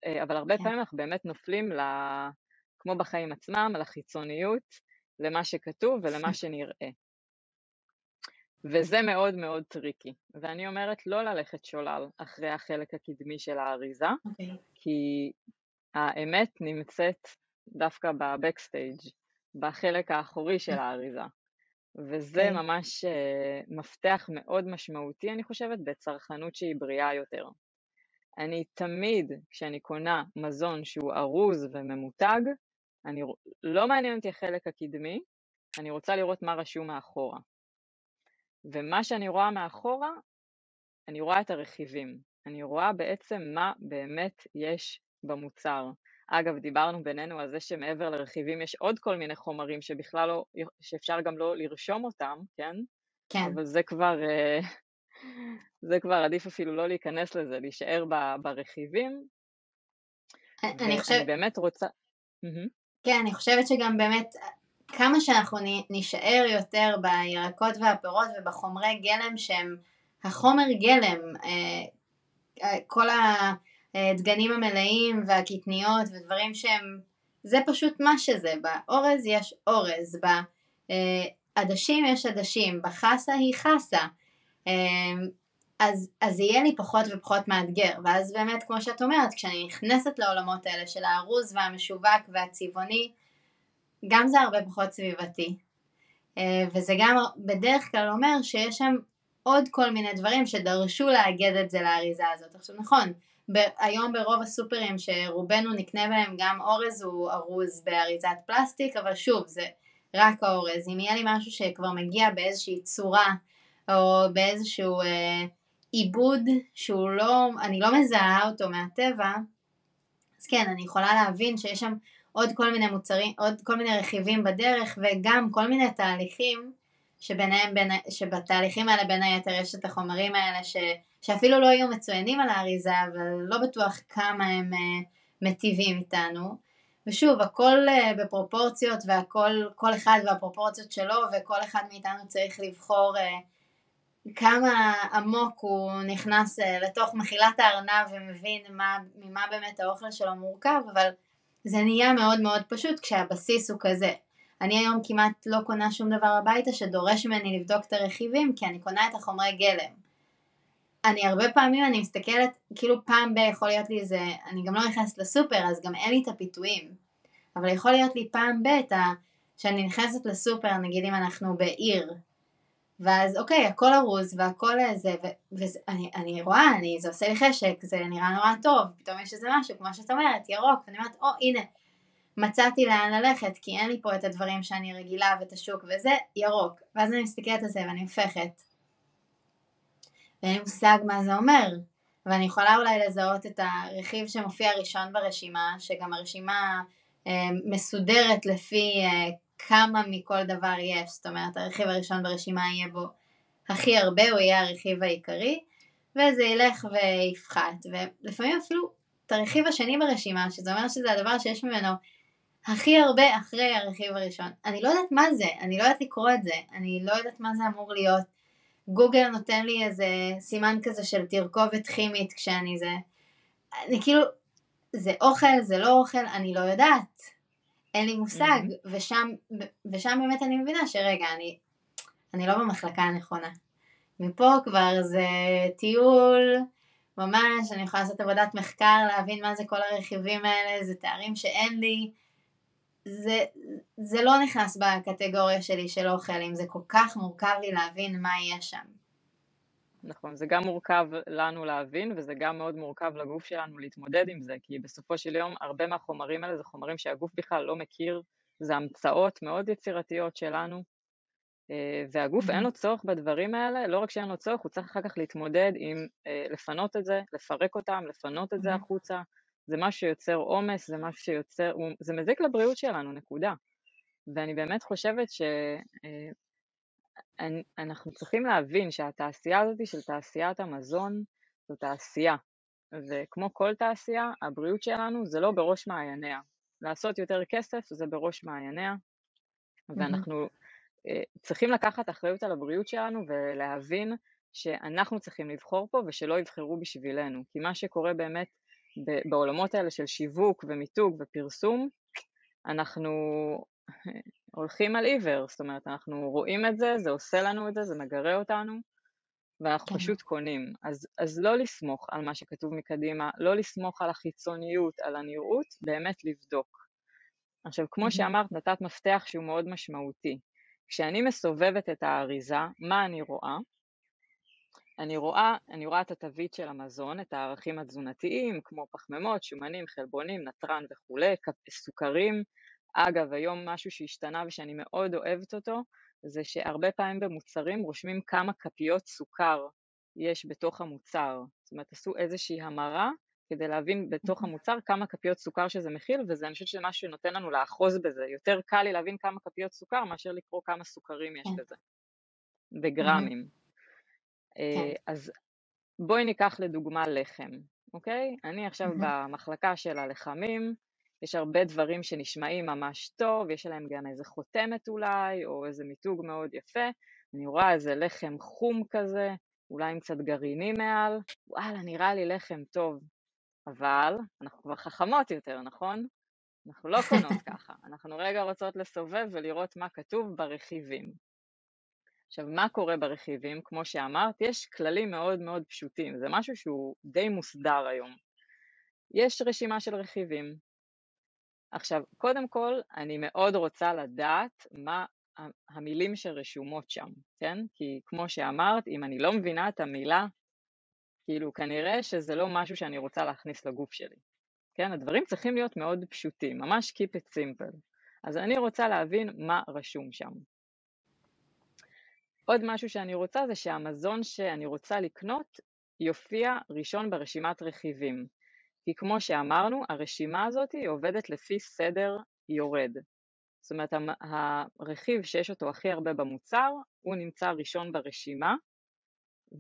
אה, אבל הרבה כן. פעמים אנחנו באמת נופלים, ל, כמו בחיים עצמם, לחיצוניות, למה שכתוב ולמה שנראה. וזה מאוד מאוד tricky. ואני אומרת לא ללכת שולל אחרי החלק הקדמי של האריזה, okay. אוקיי. כי האמת נמצאת דווקא בבקסטייג', בחלק האחורי של האריזה. וזה okay. כן. ממש uh, מפתח מאוד משמעותי, אני חושבת, בצרכנות שהיא בריאה יותר. אני תמיד, כשאני קונה מזון שהוא ארוז וממותג, אני, לא מעניין אותי החלק הקדמי, אני רוצה לראות מה רשום מאחורה. ומה שאני רואה מאחורה, אני רואה את הרכיבים. אני רואה בעצם מה באמת יש במוצר. אגב, דיברנו בינינו על זה שמעבר לרכיבים יש עוד כל מיני חומרים שבכלל לא, שאפשר גם לא לרשום אותם, כן? כן. אבל זה כבר, אה, זה כבר עדיף אפילו לא להיכנס לזה, להישאר ברכיבים. אני חושבת... אני באמת רוצה... כן, אני חושבת שגם באמת, כמה שאנחנו נישאר יותר בירקות והפירות ובחומרי גלם שהם החומר גלם, אה, אה, כל הדגנים המלאים והקטניות ודברים שהם, זה פשוט מה שזה, באורז יש אורז, בעדשים יש עדשים, בחסה היא חסה. אז, אז יהיה לי פחות ופחות מאתגר, ואז באמת כמו שאת אומרת, כשאני נכנסת לעולמות האלה של הארוז והמשווק והצבעוני, גם זה הרבה פחות סביבתי. אה, וזה גם בדרך כלל אומר שיש שם עוד כל מיני דברים שדרשו לאגד את זה לאריזה הזאת. עכשיו נכון, ב- היום ברוב הסופרים שרובנו נקנה בהם גם אורז הוא ארוז באריזת פלסטיק, אבל שוב זה רק האורז. אם יהיה לי משהו שכבר מגיע באיזושהי צורה או באיזשהו אה, עיבוד שהוא לא, אני לא מזהה אותו מהטבע, אז כן, אני יכולה להבין שיש שם עוד כל מיני מוצרים, עוד כל מיני רכיבים בדרך וגם כל מיני תהליכים שביניהם, בין, שבתהליכים האלה בין היתר יש את החומרים האלה ש, שאפילו לא יהיו מצוינים על האריזה אבל לא בטוח כמה הם uh, מטיבים איתנו. ושוב הכל uh, בפרופורציות והכל כל אחד והפרופורציות שלו וכל אחד מאיתנו צריך לבחור uh, כמה עמוק הוא נכנס אה, לתוך מחילת הארנב ומבין מה, ממה באמת האוכל שלו מורכב, אבל זה נהיה מאוד מאוד פשוט כשהבסיס הוא כזה. אני היום כמעט לא קונה שום דבר הביתה שדורש ממני לבדוק את הרכיבים כי אני קונה את החומרי גלם. אני הרבה פעמים אני מסתכלת, כאילו פעם ב- יכול להיות לי איזה, אני גם לא נכנסת לסופר אז גם אין לי את הפיתויים. אבל יכול להיות לי פעם ב' שאני נכנסת לסופר, נגיד אם אנחנו בעיר, ואז אוקיי, הכל ארוז והכל זה, ואני רואה, אני, זה עושה לי חשק, זה נראה נורא טוב, פתאום יש איזה משהו, כמו שאת אומרת, ירוק, ואני אומרת, או הנה, מצאתי לאן ללכת, כי אין לי פה את הדברים שאני רגילה ואת השוק וזה, ירוק. ואז אני מסתכלת על זה ואני הופכת. ואין לי מושג מה זה אומר. ואני יכולה אולי לזהות את הרכיב שמופיע ראשון ברשימה, שגם הרשימה אה, מסודרת לפי אה, כמה מכל דבר יש, זאת אומרת הרכיב הראשון ברשימה יהיה בו הכי הרבה, הוא יהיה הרכיב העיקרי, וזה ילך ויפחת, ולפעמים אפילו את הרכיב השני ברשימה, שזה אומר שזה הדבר שיש ממנו הכי הרבה אחרי הרכיב הראשון. אני לא יודעת מה זה, אני לא יודעת לקרוא את זה, אני לא יודעת מה זה אמור להיות. גוגל נותן לי איזה סימן כזה של תרכובת כימית כשאני זה. אני כאילו, זה אוכל, זה לא אוכל, אני לא יודעת. אין לי מושג, mm-hmm. ושם, ושם באמת אני מבינה שרגע, אני, אני לא במחלקה הנכונה. מפה כבר זה טיול ממש, אני יכולה לעשות עבודת מחקר, להבין מה זה כל הרכיבים האלה, זה תארים שאין לי. זה, זה לא נכנס בקטגוריה שלי של אוכל, אם זה כל כך מורכב לי להבין מה יש שם. נכון, זה גם מורכב לנו להבין, וזה גם מאוד מורכב לגוף שלנו להתמודד עם זה, כי בסופו של יום הרבה מהחומרים האלה זה חומרים שהגוף בכלל לא מכיר, זה המצאות מאוד יצירתיות שלנו, אה, והגוף אין לו צורך בדברים האלה, לא רק שאין לו צורך, הוא צריך אחר כך להתמודד עם אה, לפנות את זה, לפרק אותם, לפנות את זה החוצה, זה משהו שיוצר עומס, זה משהו שיוצר, זה מזיק לבריאות שלנו, נקודה. ואני באמת חושבת שאנחנו אה, צריכים להבין שהתעשייה הזאת של תעשיית המזון זו תעשייה, וכמו כל תעשייה, הבריאות שלנו זה לא בראש מעייניה. לעשות יותר כסף זה בראש מעייניה, ואנחנו אה, צריכים לקחת אחריות על הבריאות שלנו ולהבין שאנחנו צריכים לבחור פה ושלא יבחרו בשבילנו, כי מה שקורה באמת בעולמות האלה של שיווק ומיתוג ופרסום, אנחנו הולכים על עיוור, זאת אומרת אנחנו רואים את זה, זה עושה לנו את זה, זה מגרה אותנו ואנחנו כן. פשוט קונים. אז, אז לא לסמוך על מה שכתוב מקדימה, לא לסמוך על החיצוניות, על הנראות, באמת לבדוק. עכשיו, כמו שאמרת, נתת מפתח שהוא מאוד משמעותי. כשאני מסובבת את האריזה, מה אני רואה? אני רואה, אני רואה את התווית של המזון, את הערכים התזונתיים, כמו פחמימות, שומנים, חלבונים, נתרן וכולי, סוכרים. אגב, היום משהו שהשתנה ושאני מאוד אוהבת אותו, זה שהרבה פעמים במוצרים רושמים כמה כפיות סוכר יש בתוך המוצר. זאת אומרת, עשו איזושהי המרה כדי להבין בתוך המוצר כמה כפיות סוכר שזה מכיל, וזה אני חושבת שזה משהו שנותן לנו לאחוז בזה. יותר קל לי להבין כמה כפיות סוכר מאשר לקרוא כמה סוכרים יש כן. בזה, בגרמים. אה, כן. אז בואי ניקח לדוגמה לחם, אוקיי? אני עכשיו במחלקה של הלחמים, יש הרבה דברים שנשמעים ממש טוב, יש עליהם גם איזה חותמת אולי, או איזה מיתוג מאוד יפה, אני רואה איזה לחם חום כזה, אולי עם קצת גרעינים מעל, וואלה, נראה לי לחם טוב. אבל אנחנו כבר חכמות יותר, נכון? אנחנו לא קונות ככה, אנחנו רגע רוצות לסובב ולראות מה כתוב ברכיבים. עכשיו, מה קורה ברכיבים? כמו שאמרת, יש כללים מאוד מאוד פשוטים, זה משהו שהוא די מוסדר היום. יש רשימה של רכיבים. עכשיו, קודם כל, אני מאוד רוצה לדעת מה המילים שרשומות שם, כן? כי כמו שאמרת, אם אני לא מבינה את המילה כאילו כנראה שזה לא משהו שאני רוצה להכניס לגוף שלי. כן, הדברים צריכים להיות מאוד פשוטים, ממש keep it simple. אז אני רוצה להבין מה רשום שם. עוד משהו שאני רוצה זה שהמזון שאני רוצה לקנות יופיע ראשון ברשימת רכיבים. כי כמו שאמרנו, הרשימה הזאת עובדת לפי סדר יורד. זאת אומרת, הרכיב שיש אותו הכי הרבה במוצר, הוא נמצא ראשון ברשימה,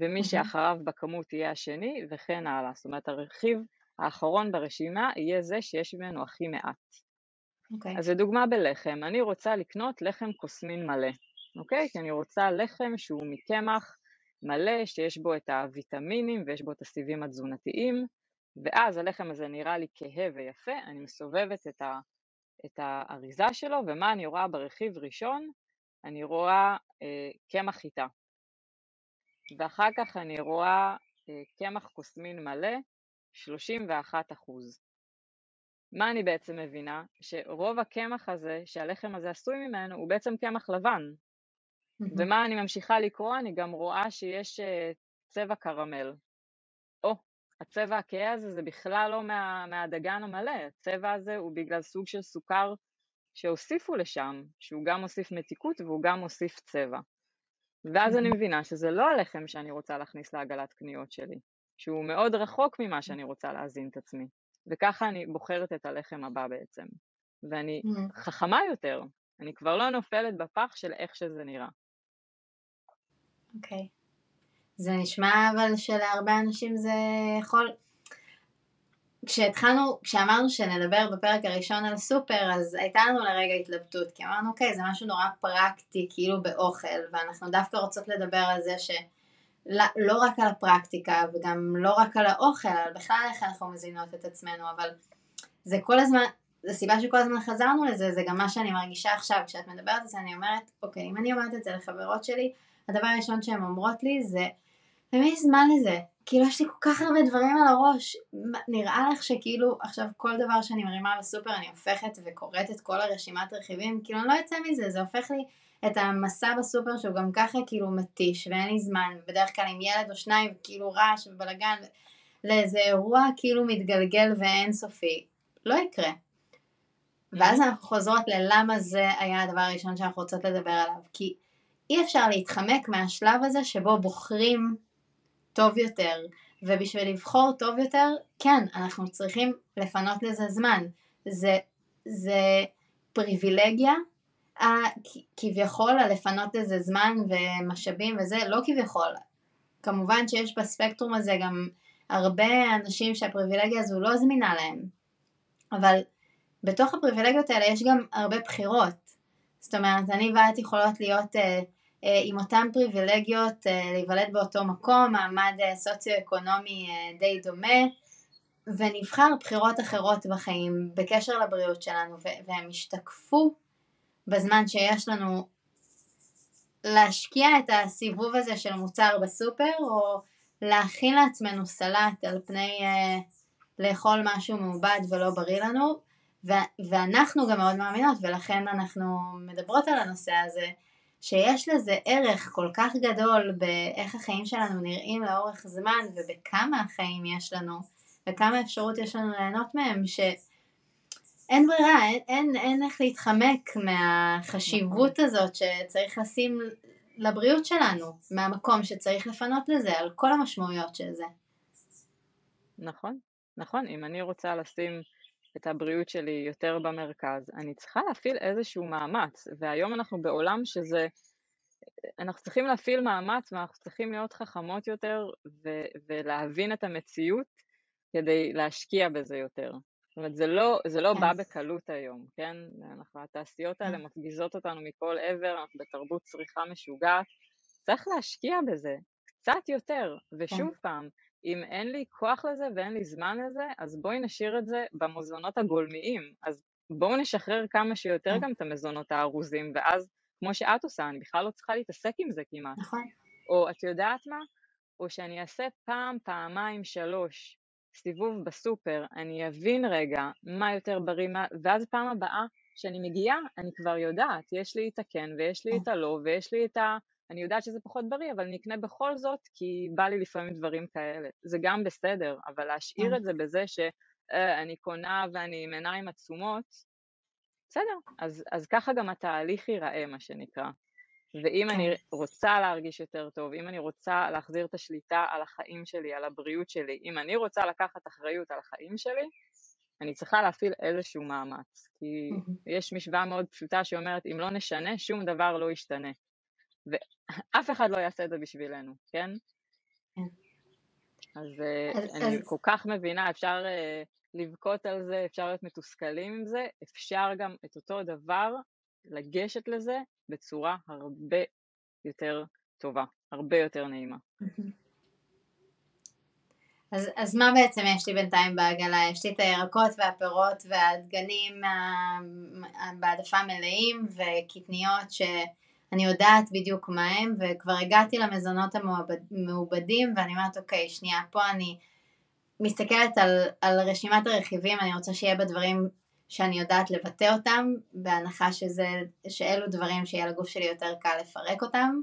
ומי שאחריו בכמות יהיה השני וכן הלאה. זאת אומרת הרכיב האחרון ברשימה יהיה זה שיש ממנו הכי מעט. Okay. אוקיי. אז לדוגמה בלחם, אני רוצה לקנות לחם קוסמין מלא, אוקיי? Okay? כי אני רוצה לחם שהוא מקמח מלא, שיש בו את הוויטמינים ויש בו את הסיבים התזונתיים, ואז הלחם הזה נראה לי כהה ויפה, אני מסובבת את, ה, את האריזה שלו, ומה אני רואה ברכיב ראשון? אני רואה אה, קמח חיטה. ואחר כך אני רואה אה, קמח קוסמין מלא, 31 אחוז. מה אני בעצם מבינה? שרוב הקמח הזה, שהלחם הזה עשוי ממנו, הוא בעצם קמח לבן. ומה אני ממשיכה לקרוא? אני גם רואה שיש אה, צבע קרמל. הצבע הכהה הזה זה בכלל לא מה, מהדגן המלא, הצבע הזה הוא בגלל סוג של סוכר שהוסיפו לשם, שהוא גם מוסיף מתיקות והוא גם מוסיף צבע. ואז אני מבינה שזה לא הלחם שאני רוצה להכניס לעגלת קניות שלי, שהוא מאוד רחוק ממה שאני רוצה להזין את עצמי. וככה אני בוחרת את הלחם הבא בעצם. ואני חכמה יותר, אני כבר לא נופלת בפח של איך שזה נראה. אוקיי. Okay. זה נשמע אבל שלהרבה אנשים זה יכול, כשהתחלנו, כשאמרנו שנדבר בפרק הראשון על סופר, אז הייתה לנו לרגע התלבטות, כי אמרנו, אוקיי, זה משהו נורא פרקטי, כאילו באוכל, ואנחנו דווקא רוצות לדבר על זה שלא לא רק על הפרקטיקה, וגם לא רק על האוכל, אבל בכלל איך אנחנו מזינות את עצמנו, אבל זה כל הזמן, זו סיבה שכל הזמן חזרנו לזה, זה גם מה שאני מרגישה עכשיו, כשאת מדברת על זה, אני אומרת, אוקיי, אם אני אומרת את זה לחברות שלי, הדבר הראשון שהן אומרות לי זה, למי יש זמן לזה? כאילו יש לי כל כך הרבה דברים על הראש, נראה לך שכאילו עכשיו כל דבר שאני מרימה בסופר אני הופכת וקוראת את כל הרשימת רכיבים, כאילו אני לא יוצא מזה, זה הופך לי את המסע בסופר שהוא גם ככה כאילו מתיש ואין לי זמן, בדרך כלל עם ילד או שניים כאילו רעש ובלאגן, לאיזה אירוע כאילו מתגלגל ואין סופי, לא יקרה. ואז אנחנו חוזרות ללמה זה היה הדבר הראשון שאנחנו רוצות לדבר עליו, כי אי אפשר להתחמק מהשלב הזה שבו בוחרים טוב יותר, ובשביל לבחור טוב יותר, כן, אנחנו צריכים לפנות לזה זמן. זה, זה פריבילגיה כביכול לפנות לזה זמן ומשאבים וזה, לא כביכול. כמובן שיש בספקטרום הזה גם הרבה אנשים שהפריבילגיה הזו לא זמינה להם, אבל בתוך הפריבילגיות האלה יש גם הרבה בחירות. זאת אומרת, אני ואת יכולות להיות אה, אה, עם אותן פריבילגיות, אה, להיוולד באותו מקום, מעמד אה, סוציו-אקונומי אה, די דומה, ונבחר בחירות אחרות בחיים בקשר לבריאות שלנו, והם השתקפו בזמן שיש לנו להשקיע את הסיבוב הזה של מוצר בסופר, או להכין לעצמנו סלט על פני אה, לאכול משהו מעובד ולא בריא לנו, ו- ואנחנו גם מאוד מאמינות, ולכן אנחנו מדברות על הנושא הזה, שיש לזה ערך כל כך גדול באיך החיים שלנו נראים לאורך זמן, ובכמה החיים יש לנו, וכמה אפשרות יש לנו ליהנות מהם, ש... אין ברירה, אין, אין, אין איך להתחמק מהחשיבות נכון. הזאת שצריך לשים לבריאות שלנו, מהמקום שצריך לפנות לזה, על כל המשמעויות של זה. נכון, נכון, אם אני רוצה לשים את הבריאות שלי יותר במרכז, אני צריכה להפעיל איזשהו מאמץ, והיום אנחנו בעולם שזה, אנחנו צריכים להפעיל מאמץ ואנחנו צריכים להיות חכמות יותר ו- ולהבין את המציאות כדי להשקיע בזה יותר. זאת אומרת, זה לא, זה לא בא בקלות היום, כן? אנחנו, התעשיות האלה כן. מפגיזות אותנו מכל עבר, אנחנו בתרבות צריכה משוגעת. צריך להשקיע בזה קצת יותר, ושוב כן. פעם, אם אין לי כוח לזה ואין לי זמן לזה, אז בואי נשאיר את זה במזונות הגולמיים. אז בואו נשחרר כמה שיותר כן. גם את המזונות הארוזים, ואז, כמו שאת עושה, אני בכלל לא צריכה להתעסק עם זה כמעט. נכון. או את יודעת מה? או שאני אעשה פעם, פעמיים, שלוש סיבוב בסופר, אני אבין רגע מה יותר בריא, מה... ואז פעם הבאה שאני מגיעה, אני כבר יודעת, יש לי את הכן ויש לי את הלא ויש לי את ה... אני יודעת שזה פחות בריא, אבל אני אקנה בכל זאת, כי בא לי לפעמים דברים כאלה. זה גם בסדר, אבל להשאיר כן. את זה בזה שאני אה, קונה ואני עם עיניים עצומות, בסדר, אז, אז ככה גם התהליך ייראה, מה שנקרא. ואם כן. אני רוצה להרגיש יותר טוב, אם אני רוצה להחזיר את השליטה על החיים שלי, על הבריאות שלי, אם אני רוצה לקחת אחריות על החיים שלי, אני צריכה להפעיל איזשהו מאמץ. כי יש משוואה מאוד פשוטה שאומרת, אם לא נשנה, שום דבר לא ישתנה. ואף אחד לא יעשה את זה בשבילנו, כן? כן. אז, אה, אז אני אז... כל כך מבינה, אפשר uh, לבכות על זה, אפשר להיות מתוסכלים עם זה, אפשר גם את אותו דבר לגשת לזה בצורה הרבה יותר טובה, הרבה יותר נעימה. אז, אז מה בעצם יש לי בינתיים בעגלה? יש לי את הירקות והפירות והדגנים בהעדפה מלאים וקטניות שאני יודעת בדיוק מה הם וכבר הגעתי למזונות המעובדים ואני אומרת אוקיי שנייה פה אני מסתכלת על, על רשימת הרכיבים אני רוצה שיהיה בדברים שאני יודעת לבטא אותם, בהנחה שזה, שאלו דברים שיהיה לגוף שלי יותר קל לפרק אותם,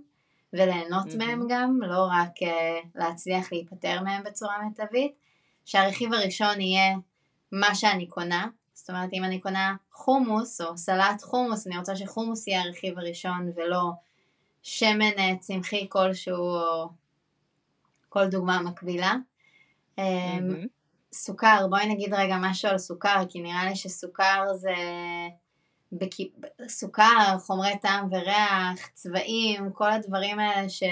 וליהנות mm-hmm. מהם גם, לא רק uh, להצליח להיפטר מהם בצורה מיטבית. שהרכיב הראשון יהיה מה שאני קונה, זאת אומרת אם אני קונה חומוס או סלט חומוס, אני רוצה שחומוס יהיה הרכיב הראשון ולא שמן אה, צמחי כלשהו או כל דוגמה מקבילה. Mm-hmm. סוכר, בואי נגיד רגע משהו על סוכר, כי נראה לי שסוכר זה... בק... סוכר, חומרי טעם וריח, צבעים, כל הדברים האלה ש...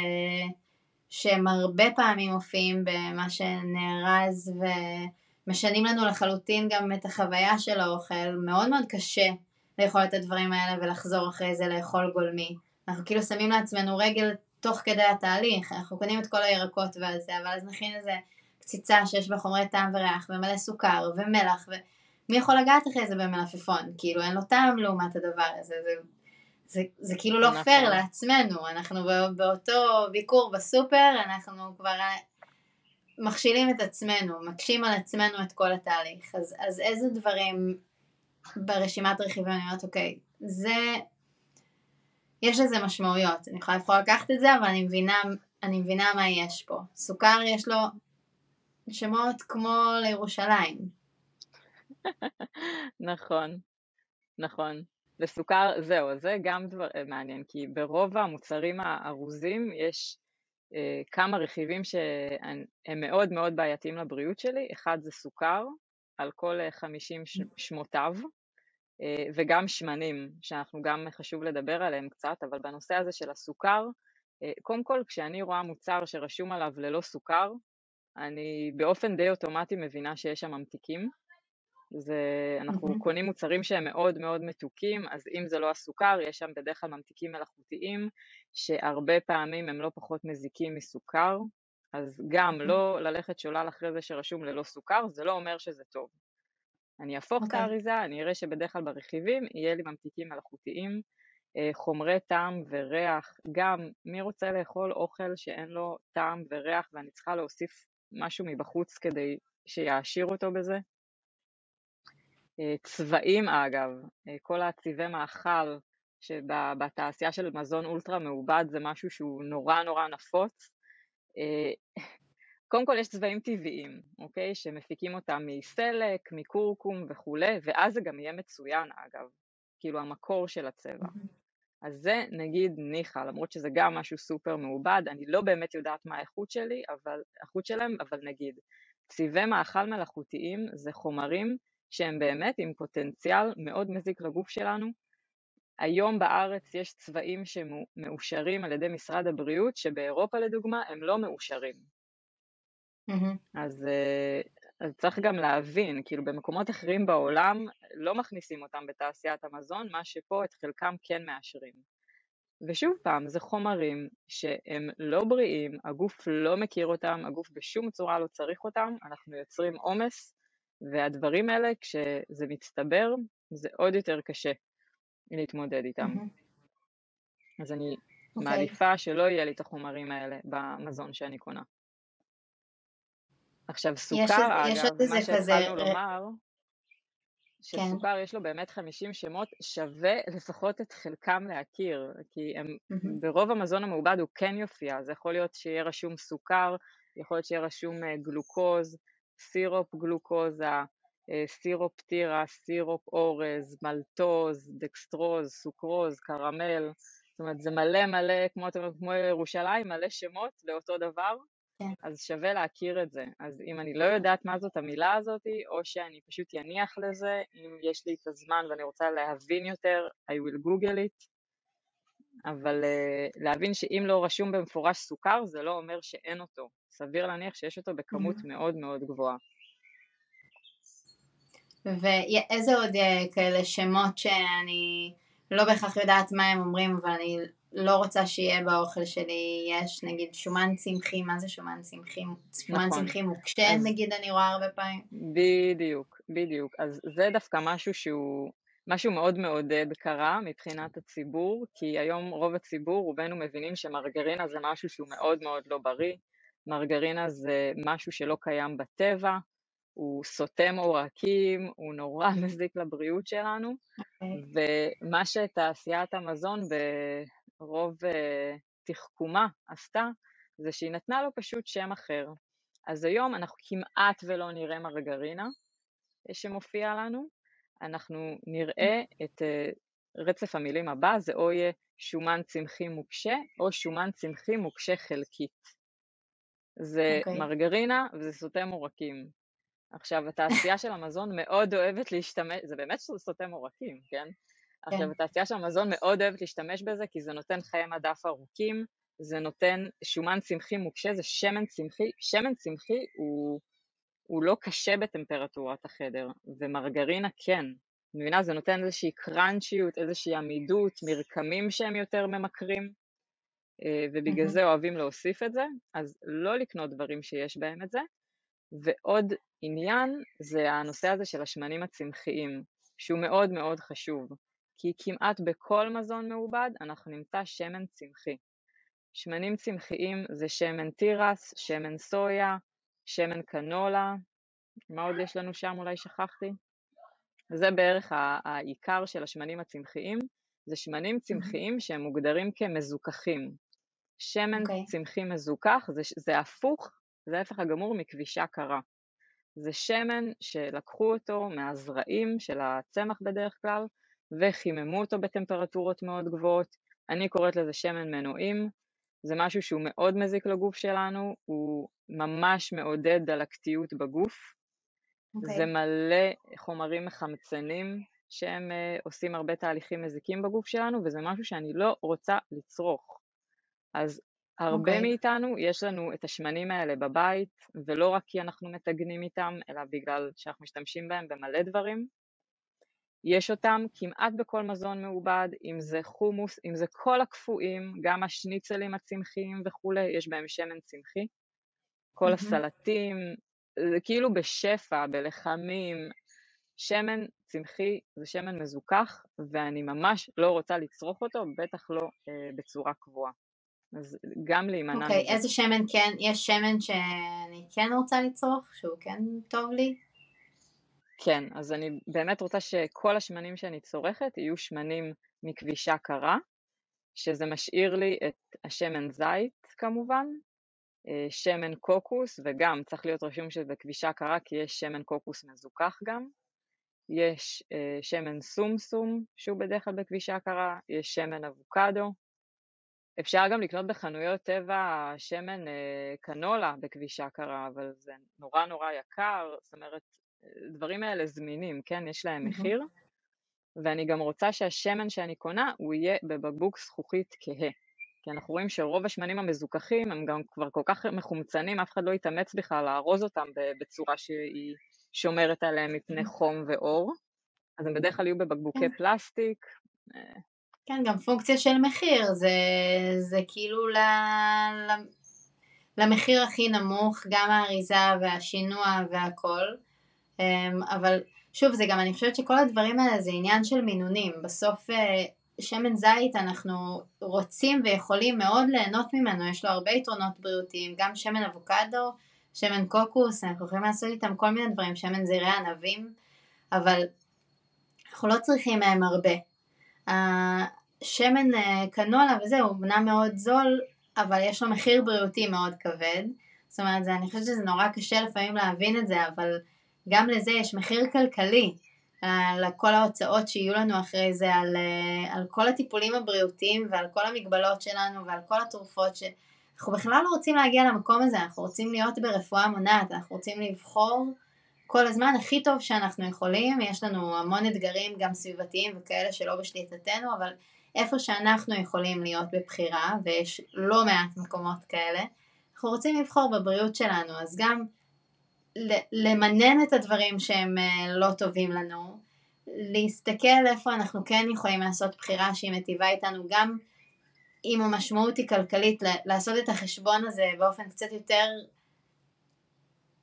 שהם הרבה פעמים מופיעים במה שנארז ומשנים לנו לחלוטין גם את החוויה של האוכל, מאוד מאוד קשה לאכול את הדברים האלה ולחזור אחרי זה לאכול גולמי. אנחנו כאילו שמים לעצמנו רגל תוך כדי התהליך, אנחנו קונים את כל הירקות ועל זה, אבל אז נכין איזה קציצה שיש בה חומרי טעם וריח ומלא סוכר ומלח ומי יכול לגעת אחרי זה במלפפון? כאילו אין לו טעם לעומת הדבר הזה. זה, זה, זה כאילו לא נכון. פייר לעצמנו, אנחנו באותו ביקור בסופר, אנחנו כבר מכשילים את עצמנו, מקשים על עצמנו את כל התהליך, אז, אז איזה דברים ברשימת רכיבים אני אומרת, אוקיי, זה, יש לזה משמעויות, אני יכולה לבחור לקחת את זה, אבל אני מבינה, אני מבינה מה יש פה. סוכר יש לו שמות כמו לירושלים. נכון, נכון. וסוכר, זהו, זה גם דבר אה, מעניין, כי ברוב המוצרים הארוזים יש כמה רכיבים שהם מאוד מאוד בעייתיים לבריאות שלי, אחד זה סוכר, על כל 50 ש- שמותיו, אה, וגם שמנים, שאנחנו גם חשוב לדבר עליהם קצת, אבל בנושא הזה של הסוכר, אה, קודם כל כשאני רואה מוצר שרשום עליו ללא סוכר, אני באופן די אוטומטי מבינה שיש שם ממתיקים. זה, אנחנו מהמם. קונים מוצרים שהם מאוד מאוד מתוקים, אז אם זה לא הסוכר, יש שם בדרך כלל ממתיקים מלאכותיים, שהרבה פעמים הם לא פחות מזיקים מסוכר, אז גם לא ללכת שולל אחרי זה שרשום ללא סוכר, זה לא אומר שזה טוב. אני אהפוך את אוקיי. האריזה, אני אראה שבדרך כלל ברכיבים יהיה לי ממתיקים מלאכותיים, אה, חומרי טעם וריח, גם מי רוצה לאכול אוכל שאין לו טעם וריח ואני צריכה להוסיף משהו מבחוץ כדי שיעשיר אותו בזה? אה, צבעים אגב, אה, כל הצבעי מאכל שבתעשייה של מזון אולטרה מעובד זה משהו שהוא נורא נורא נפוץ. אה, קודם כל יש צבעים טבעיים, אוקיי? שמפיקים אותם מסלק, מכורכום וכולי, ואז זה גם יהיה מצוין אגב, כאילו המקור של הצבע. אז זה נגיד ניחא, למרות שזה גם משהו סופר מעובד, אני לא באמת יודעת מה האיכות שלי, אבל, האיכות שלהם, אבל נגיד, צבעי מאכל מלאכותיים זה חומרים שהם באמת עם פוטנציאל מאוד מזיק לגוף שלנו. היום בארץ יש צבעים שמאושרים על ידי משרד הבריאות, שבאירופה לדוגמה הם לא מאושרים. מהמם. אז, אה, אז צריך גם להבין, כאילו במקומות אחרים בעולם לא מכניסים אותם בתעשיית המזון, מה שפה את חלקם כן מאשרים. ושוב פעם, זה חומרים שהם לא בריאים, הגוף לא מכיר אותם, הגוף בשום צורה לא צריך אותם, אנחנו יוצרים עומס, והדברים האלה, כשזה מצטבר, זה עוד יותר קשה להתמודד איתם. מהמם. אז אני אוקיי. מעדיפה שלא יהיה לי את החומרים האלה במזון שאני קונה. עכשיו יש, סוכר, יש אגב, איזה מה כזה, שהתחלנו ר- לומר, כן, שסוכר יש לו באמת 50 שמות, שווה לפחות את חלקם להכיר, כי הם, מהמם. ברוב המזון המעובד הוא כן יופיע, אז יכול להיות שיהיה רשום סוכר, יכול להיות שיהיה רשום אה, גלוקוז, סירופ גלוקוזה, אה, סירופ תירס, סירופ אורז, מלטוז, דקסטרוז, סוכרוז, קרמל, זאת אומרת זה מלא מלא, כמו, כמו ירושלים, מלא שמות לאותו דבר, כן. אז שווה להכיר את זה. אז אם אני לא יודעת מה זאת המילה הזאת, או שאני פשוט אניח לזה, אם יש לי את הזמן ואני רוצה להבין יותר, I will google it, אבל uh, להבין שאם לא רשום במפורש סוכר, זה לא אומר שאין אותו. סביר להניח שיש אותו בכמות מהמם. מאוד מאוד גבוהה. ואיזה עוד אה, כאלה שמות שאני לא בהכרח יודעת מה הם אומרים, אבל אני לא רוצה שיהיה באוכל שלי, יש נגיד שומן צמחי, מה זה שומן צמחי? שומן נכון. צמחי מוקשה אז נגיד אני רואה הרבה פעמים. בדיוק, בדיוק. אז זה דווקא משהו שהוא, משהו מאוד מעודד קרה מבחינת הציבור, כי היום רוב הציבור, רובנו מבינים שמרגרינה זה משהו שהוא מאוד מאוד לא בריא. מרגרינה זה משהו שלא קיים בטבע, הוא סותם עורקים, הוא נורא מזיק לבריאות שלנו, אוקיי. ומה שתעשיית המזון ברוב אה, תחכומה עשתה, זה שהיא נתנה לו פשוט שם אחר. אז היום אנחנו כמעט ולא נראה מרגרינה אה, שמופיע לנו, אנחנו נראה את אה, רצף המילים הבא, זה או יהיה שומן צמחי מוקשה, או שומן צמחי מוקשה חלקית. זה אוקיי. מרגרינה וזה סותם עורקים. עכשיו, התעשייה של המזון מאוד אוהבת להשתמש, זה באמת סותם עורקים, כן? כן. עכשיו, התעשייה של המזון מאוד אוהבת להשתמש בזה, כי זה נותן חיי מדף ארוכים, זה נותן שומן צמחי מוקשה, זה שמן צמחי, שמן צמחי הוא, הוא לא קשה בטמפרטורת החדר, ומרגרינה כן. מבינה? זה נותן איזושהי קראנצ'יות, איזושהי עמידות, מרקמים שהם יותר ממכרים, אה, ובגלל. זה אוהבים להוסיף את זה, אז לא לקנות דברים שיש בהם את זה. ועוד עניין זה הנושא הזה של השמנים הצמחיים, שהוא מאוד מאוד חשוב, כי כמעט בכל מזון מעובד אנחנו נמצא שמן צמחי. שמנים צמחיים זה שמן תירס, שמן סויה, שמן קנולה, מה עוד יש לנו שם אולי שכחתי? וזה בערך העיקר של השמנים הצמחיים, זה שמנים צמחיים שהם מוגדרים כמזוכחים. שמן okay. אוקיי. צמחי מזוכח זה, זה הפוך, זה ההפך הגמור מכבישה קרה. זה שמן שלקחו אותו מהזרעים של הצמח בדרך כלל וחיממו אותו בטמפרטורות מאוד גבוהות. אני קוראת לזה שמן מנועים, זה משהו שהוא מאוד מזיק לגוף שלנו, הוא ממש מעודד דלקתיות בגוף, okay. אוקיי. זה מלא חומרים מחמצנים שהם uh, עושים הרבה תהליכים מזיקים בגוף שלנו, וזה משהו שאני לא רוצה לצרוך. אז הרבה okay. אוקיי. מאיתנו, יש לנו את השמנים האלה בבית, ולא רק כי אנחנו מטגנים איתם, אלא בגלל שאנחנו משתמשים בהם במלא דברים. יש אותם כמעט בכל מזון מעובד, אם זה חומוס, אם זה כל הקפואים, גם השניצלים הצמחיים וכולי, יש בהם שמן צמחי. כל mm-hmm. הסלטים, זה כאילו בשפע, בלחמים. שמן צמחי זה שמן מזוכח, ואני ממש לא רוצה לצרוך אותו, בטח לא אה, בצורה קבועה. אז גם להימנע okay, מזה. אוקיי, איזה שמן כן, יש שמן שאני כן רוצה לצרוך, שהוא כן טוב לי? כן, אז אני באמת רוצה שכל השמנים שאני צורכת יהיו שמנים מכבישה קרה, שזה משאיר לי את השמן זית כמובן, אה, שמן קוקוס, וגם צריך להיות רשום שזה בכבישה קרה כי יש שמן קוקוס מזוכח גם, יש אה, שמן סומסום שהוא בדרך כלל בכבישה קרה, יש שמן אבוקדו, אפשר גם לקנות בחנויות טבע שמן אה, קנולה בכבישה קרה, אבל זה נורא נורא יקר, זאת אומרת, הדברים האלה זמינים, כן? יש להם מחיר, ואני גם רוצה שהשמן שאני קונה הוא יהיה בבקבוק זכוכית כהה. כי אנחנו רואים שרוב השמנים המזוכחים הם גם כבר כל כך מחומצנים, אף אחד לא יתאמץ בכלל לארוז אותם בצורה שהיא שומרת עליהם מפני חום ואור, אז הם בדרך כלל יהיו בבקבוקי כן. פלסטיק. אה, כן, גם פונקציה של מחיר, זה, זה כאילו ל, ל, למחיר הכי נמוך, גם האריזה והשינוע והכל, אבל שוב, זה גם, אני חושבת שכל הדברים האלה זה עניין של מינונים, בסוף אה, שמן זית אנחנו רוצים ויכולים מאוד ליהנות ממנו, יש לו הרבה יתרונות בריאותיים, גם שמן אבוקדו, שמן קוקוס, אנחנו יכולים לעשות איתם כל מיני דברים, שמן זרעי ענבים, אבל אנחנו לא צריכים מהם הרבה. השמן אה, קנולה וזה הוא אמנם מאוד זול, אבל יש לו מחיר בריאותי מאוד כבד. זאת אומרת, זה, אני חושבת שזה נורא קשה לפעמים להבין את זה, אבל גם לזה יש מחיר כלכלי. על כל ההוצאות שיהיו לנו אחרי זה, על, אה, על כל הטיפולים הבריאותיים ועל כל המגבלות שלנו ועל כל התרופות שאנחנו בכלל לא רוצים להגיע למקום הזה, אנחנו רוצים להיות ברפואה מונעת, אנחנו רוצים לבחור כל הזמן הכי טוב שאנחנו יכולים, יש לנו המון אתגרים גם סביבתיים וכאלה שלא בשליטתנו, אבל איפה שאנחנו יכולים להיות בבחירה, ויש לא מעט מקומות כאלה, אנחנו רוצים לבחור בבריאות שלנו, אז גם למנן את הדברים שהם אה, לא טובים לנו, להסתכל איפה אנחנו כן יכולים לעשות בחירה שהיא מטיבה איתנו גם אם המשמעות היא כלכלית, לעשות את החשבון הזה באופן קצת יותר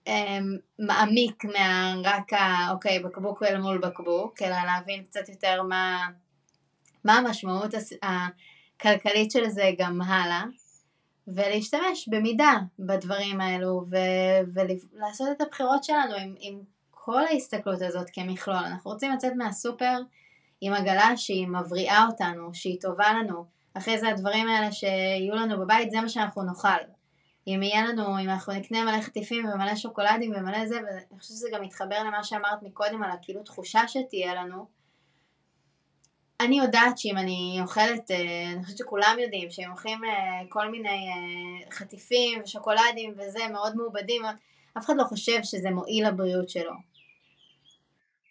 אמ, מעמיק מהרק ה... אוקיי, בקבוק אל מול בקבוק, אלא להבין קצת יותר מה, מה המשמעות הכלכלית של זה גם הלאה. ולהשתמש במידה בדברים האלו ו- ולעשות את הבחירות שלנו עם, עם כל ההסתכלות הזאת כמכלול. אנחנו רוצים לצאת מהסופר עם עגלה שהיא מבריאה אותנו, שהיא טובה לנו. אחרי זה הדברים האלה שיהיו לנו בבית זה מה שאנחנו נאכל. אם יהיה לנו, אם אנחנו נקנה מלא חטיפים ומלא שוקולדים ומלא זה, ואני חושבת שזה גם מתחבר למה שאמרת מקודם על הכאילו תחושה שתהיה לנו, אני יודעת שאם אני אוכלת, אה, אני חושבת שכולם יודעים, שהם אוכלים אה, כל מיני אה, חטיפים ושוקולדים וזה, מאוד מעובדים, אף אחד לא חושב שזה מועיל לבריאות שלו.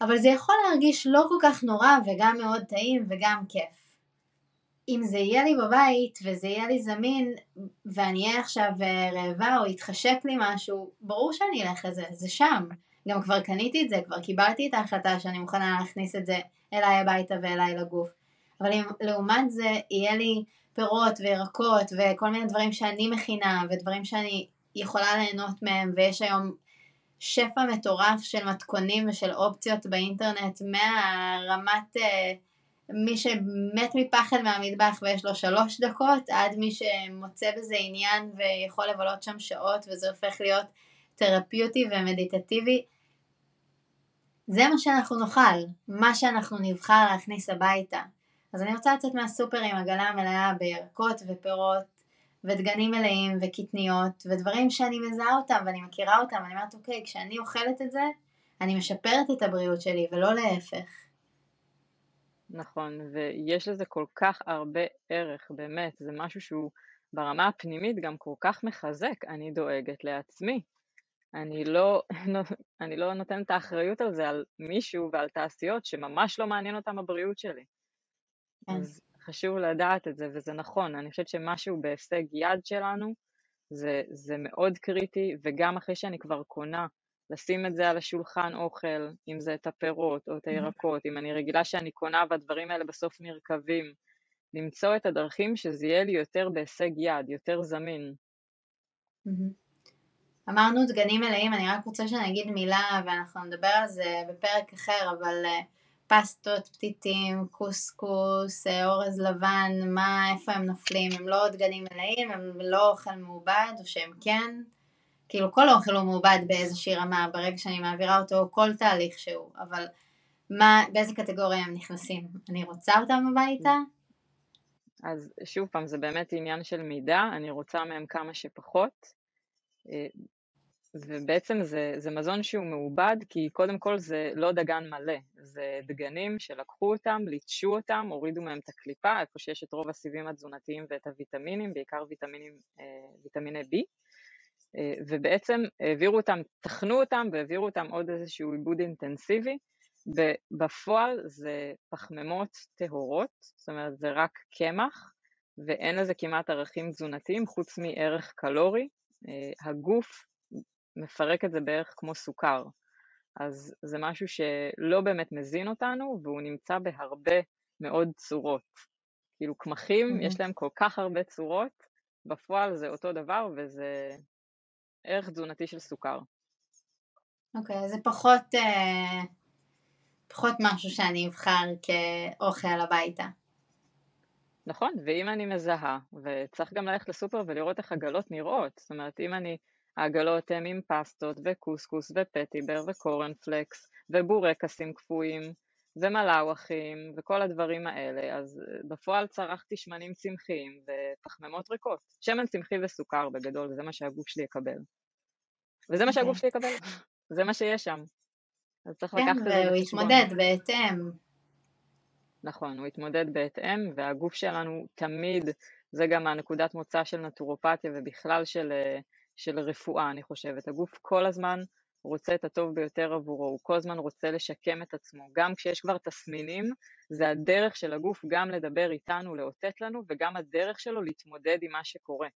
אבל זה יכול להרגיש לא כל כך נורא וגם מאוד טעים וגם כיף. אם זה יהיה לי בבית וזה יהיה לי זמין ואני אהיה עכשיו רעבה או יתחשק לי משהו, ברור שאני אלך לזה, זה שם. גם כבר קניתי את זה, כבר קיבלתי את ההחלטה שאני מוכנה להכניס את זה אליי הביתה ואליי לגוף. אבל אם לעומת זה יהיה לי פירות וירקות וכל מיני דברים שאני מכינה ודברים שאני יכולה ליהנות מהם ויש היום שפע מטורף של מתכונים ושל אופציות באינטרנט מהרמת מי שמת מפחד מהמטבח ויש לו שלוש דקות, עד מי שמוצא בזה עניין ויכול לבלות שם שעות וזה הופך להיות תרפיוטי ומדיטטיבי. זה מה שאנחנו נאכל, מה שאנחנו נבחר להכניס הביתה. אז אני רוצה לצאת מהסופר עם עגלה מלאה בירקות ופירות ודגנים מלאים וקטניות ודברים שאני מזהה אותם ואני מכירה אותם, אני אומרת אוקיי, כשאני אוכלת את זה, אני משפרת את הבריאות שלי ולא להפך. נכון, ויש לזה כל כך הרבה ערך, באמת, זה משהו שהוא ברמה הפנימית גם כל כך מחזק, אני דואגת לעצמי. אני לא, אני לא נותנת את האחריות על זה על מישהו ועל תעשיות שממש לא מעניין אותם הבריאות שלי. כן. אז חשוב לדעת את זה, וזה נכון, אני חושבת שמשהו בהישג יד שלנו זה, זה מאוד קריטי, וגם אחרי שאני כבר קונה, לשים את זה על השולחן אוכל, אם זה את הפירות או את הירקות, אם אני רגילה שאני קונה והדברים האלה בסוף נרקבים, למצוא את הדרכים שזה יהיה לי יותר בהישג יד, יותר זמין. אמרנו דגנים מלאים, אני רק רוצה שאני אגיד מילה ואנחנו נדבר על זה בפרק אחר, אבל uh, פסטות, פתיתים, קוסקוס, אה, אורז לבן, מה, איפה הם נופלים, הם לא דגנים מלאים, הם לא אוכל מעובד, או שהם כן, כאילו כל אוכל הוא מעובד באיזושהי רמה, ברגע שאני מעבירה אותו כל תהליך שהוא, אבל מה, באיזה קטגוריה הם נכנסים? אני רוצה אותם הביתה? אז שוב פעם, זה באמת עניין של מידה, אני רוצה מהם כמה שפחות. ובעצם זה, זה מזון שהוא מעובד, כי קודם כל זה לא דגן מלא, זה דגנים שלקחו אותם, ליטשו אותם, הורידו מהם את הקליפה, איפה שיש את רוב הסיבים התזונתיים ואת הוויטמינים, בעיקר ויטמינים, אה, ויטמיני B, אה, ובעצם העבירו אותם, טחנו אותם והעבירו אותם עוד איזשהו עיבוד אינטנסיבי, ובפועל זה פחמימות טהורות, זאת אומרת זה רק קמח, ואין לזה כמעט ערכים תזונתיים חוץ מערך קלורי. אה, הגוף מפרק את זה בערך כמו סוכר. אז זה משהו שלא באמת מזין אותנו, והוא נמצא בהרבה מאוד צורות. כאילו קמחים, mm-hmm. יש להם כל כך הרבה צורות, בפועל זה אותו דבר וזה ערך תזונתי של סוכר. אוקיי, okay, זה פחות, אה, פחות משהו שאני אבחר כאוכל הביתה. נכון, ואם אני מזהה, וצריך גם ללכת לסופר ולראות איך עגלות נראות, זאת אומרת, אם אני העגלות הן עם פסטות וקוסקוס ופטיבר וקורנפלקס ובורקסים קפואים ומלאווחים וכל הדברים האלה, אז אה, בפועל צרכתי שמנים צמחיים ופחמימות ריקות. שמן צמחי וסוכר בגדול, זה מה שהגוף שלי יקבל. וזה מה שהגוף שלי יקבל, זה מה שיש שם. אז צריך לקחת את זה בחשבון. כן, והוא יתמודד בהתאם. נכון, הוא יתמודד בהתאם, והגוף שלנו תמיד, זה גם הנקודת מוצא של נטורופתיה ובכלל של אה, של רפואה, אני חושבת. הגוף כל הזמן רוצה את הטוב ביותר עבורו, הוא כל הזמן רוצה לשקם את עצמו. גם כשיש כבר תסמינים, זה הדרך של הגוף גם לדבר איתנו, לאותת לנו, וגם הדרך שלו להתמודד עם מה שקורה.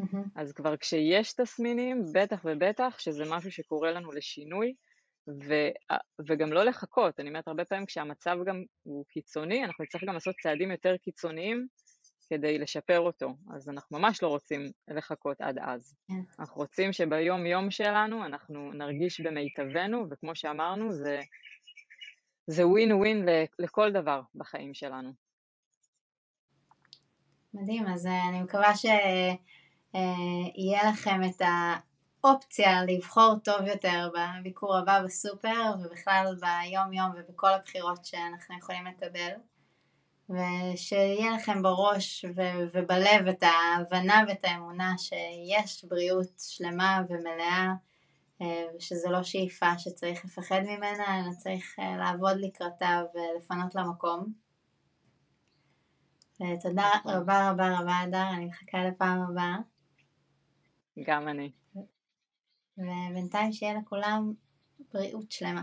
Mm-hmm. אז כבר כשיש תסמינים, בטח ובטח שזה משהו שקורה לנו לשינוי, ו, וגם לא לחכות. אני אומרת, הרבה פעמים כשהמצב גם הוא קיצוני, אנחנו נצטרך גם לעשות צעדים יותר קיצוניים כדי לשפר אותו, אז אנחנו ממש לא רוצים לחכות עד אז. Yeah. כן. אנחנו רוצים שביום יום שלנו אנחנו נרגיש במיטבנו, וכמו שאמרנו, זה, זה ווין ווין לכל דבר בחיים שלנו. מדהים, אז אה, אני מקווה שיהיה אה, לכם את האופציה לבחור טוב יותר בביקור הבא בסופר ובכלל ביום יום ובכל הבחירות שאנחנו יכולים לקבל. ושיהיה לכם בראש ו- ובלב את ההבנה ואת האמונה שיש בריאות שלמה ומלאה אה, ושזה לא שאיפה שצריך לפחד ממנה, אלא צריך אה, לעבוד לקראתה ולפנות לה מקום. תודה נכון. רבה רבה רבה אדר, אני מחכה לפעם הבאה. גם אני. ובינתיים שיהיה לכולם בריאות שלמה.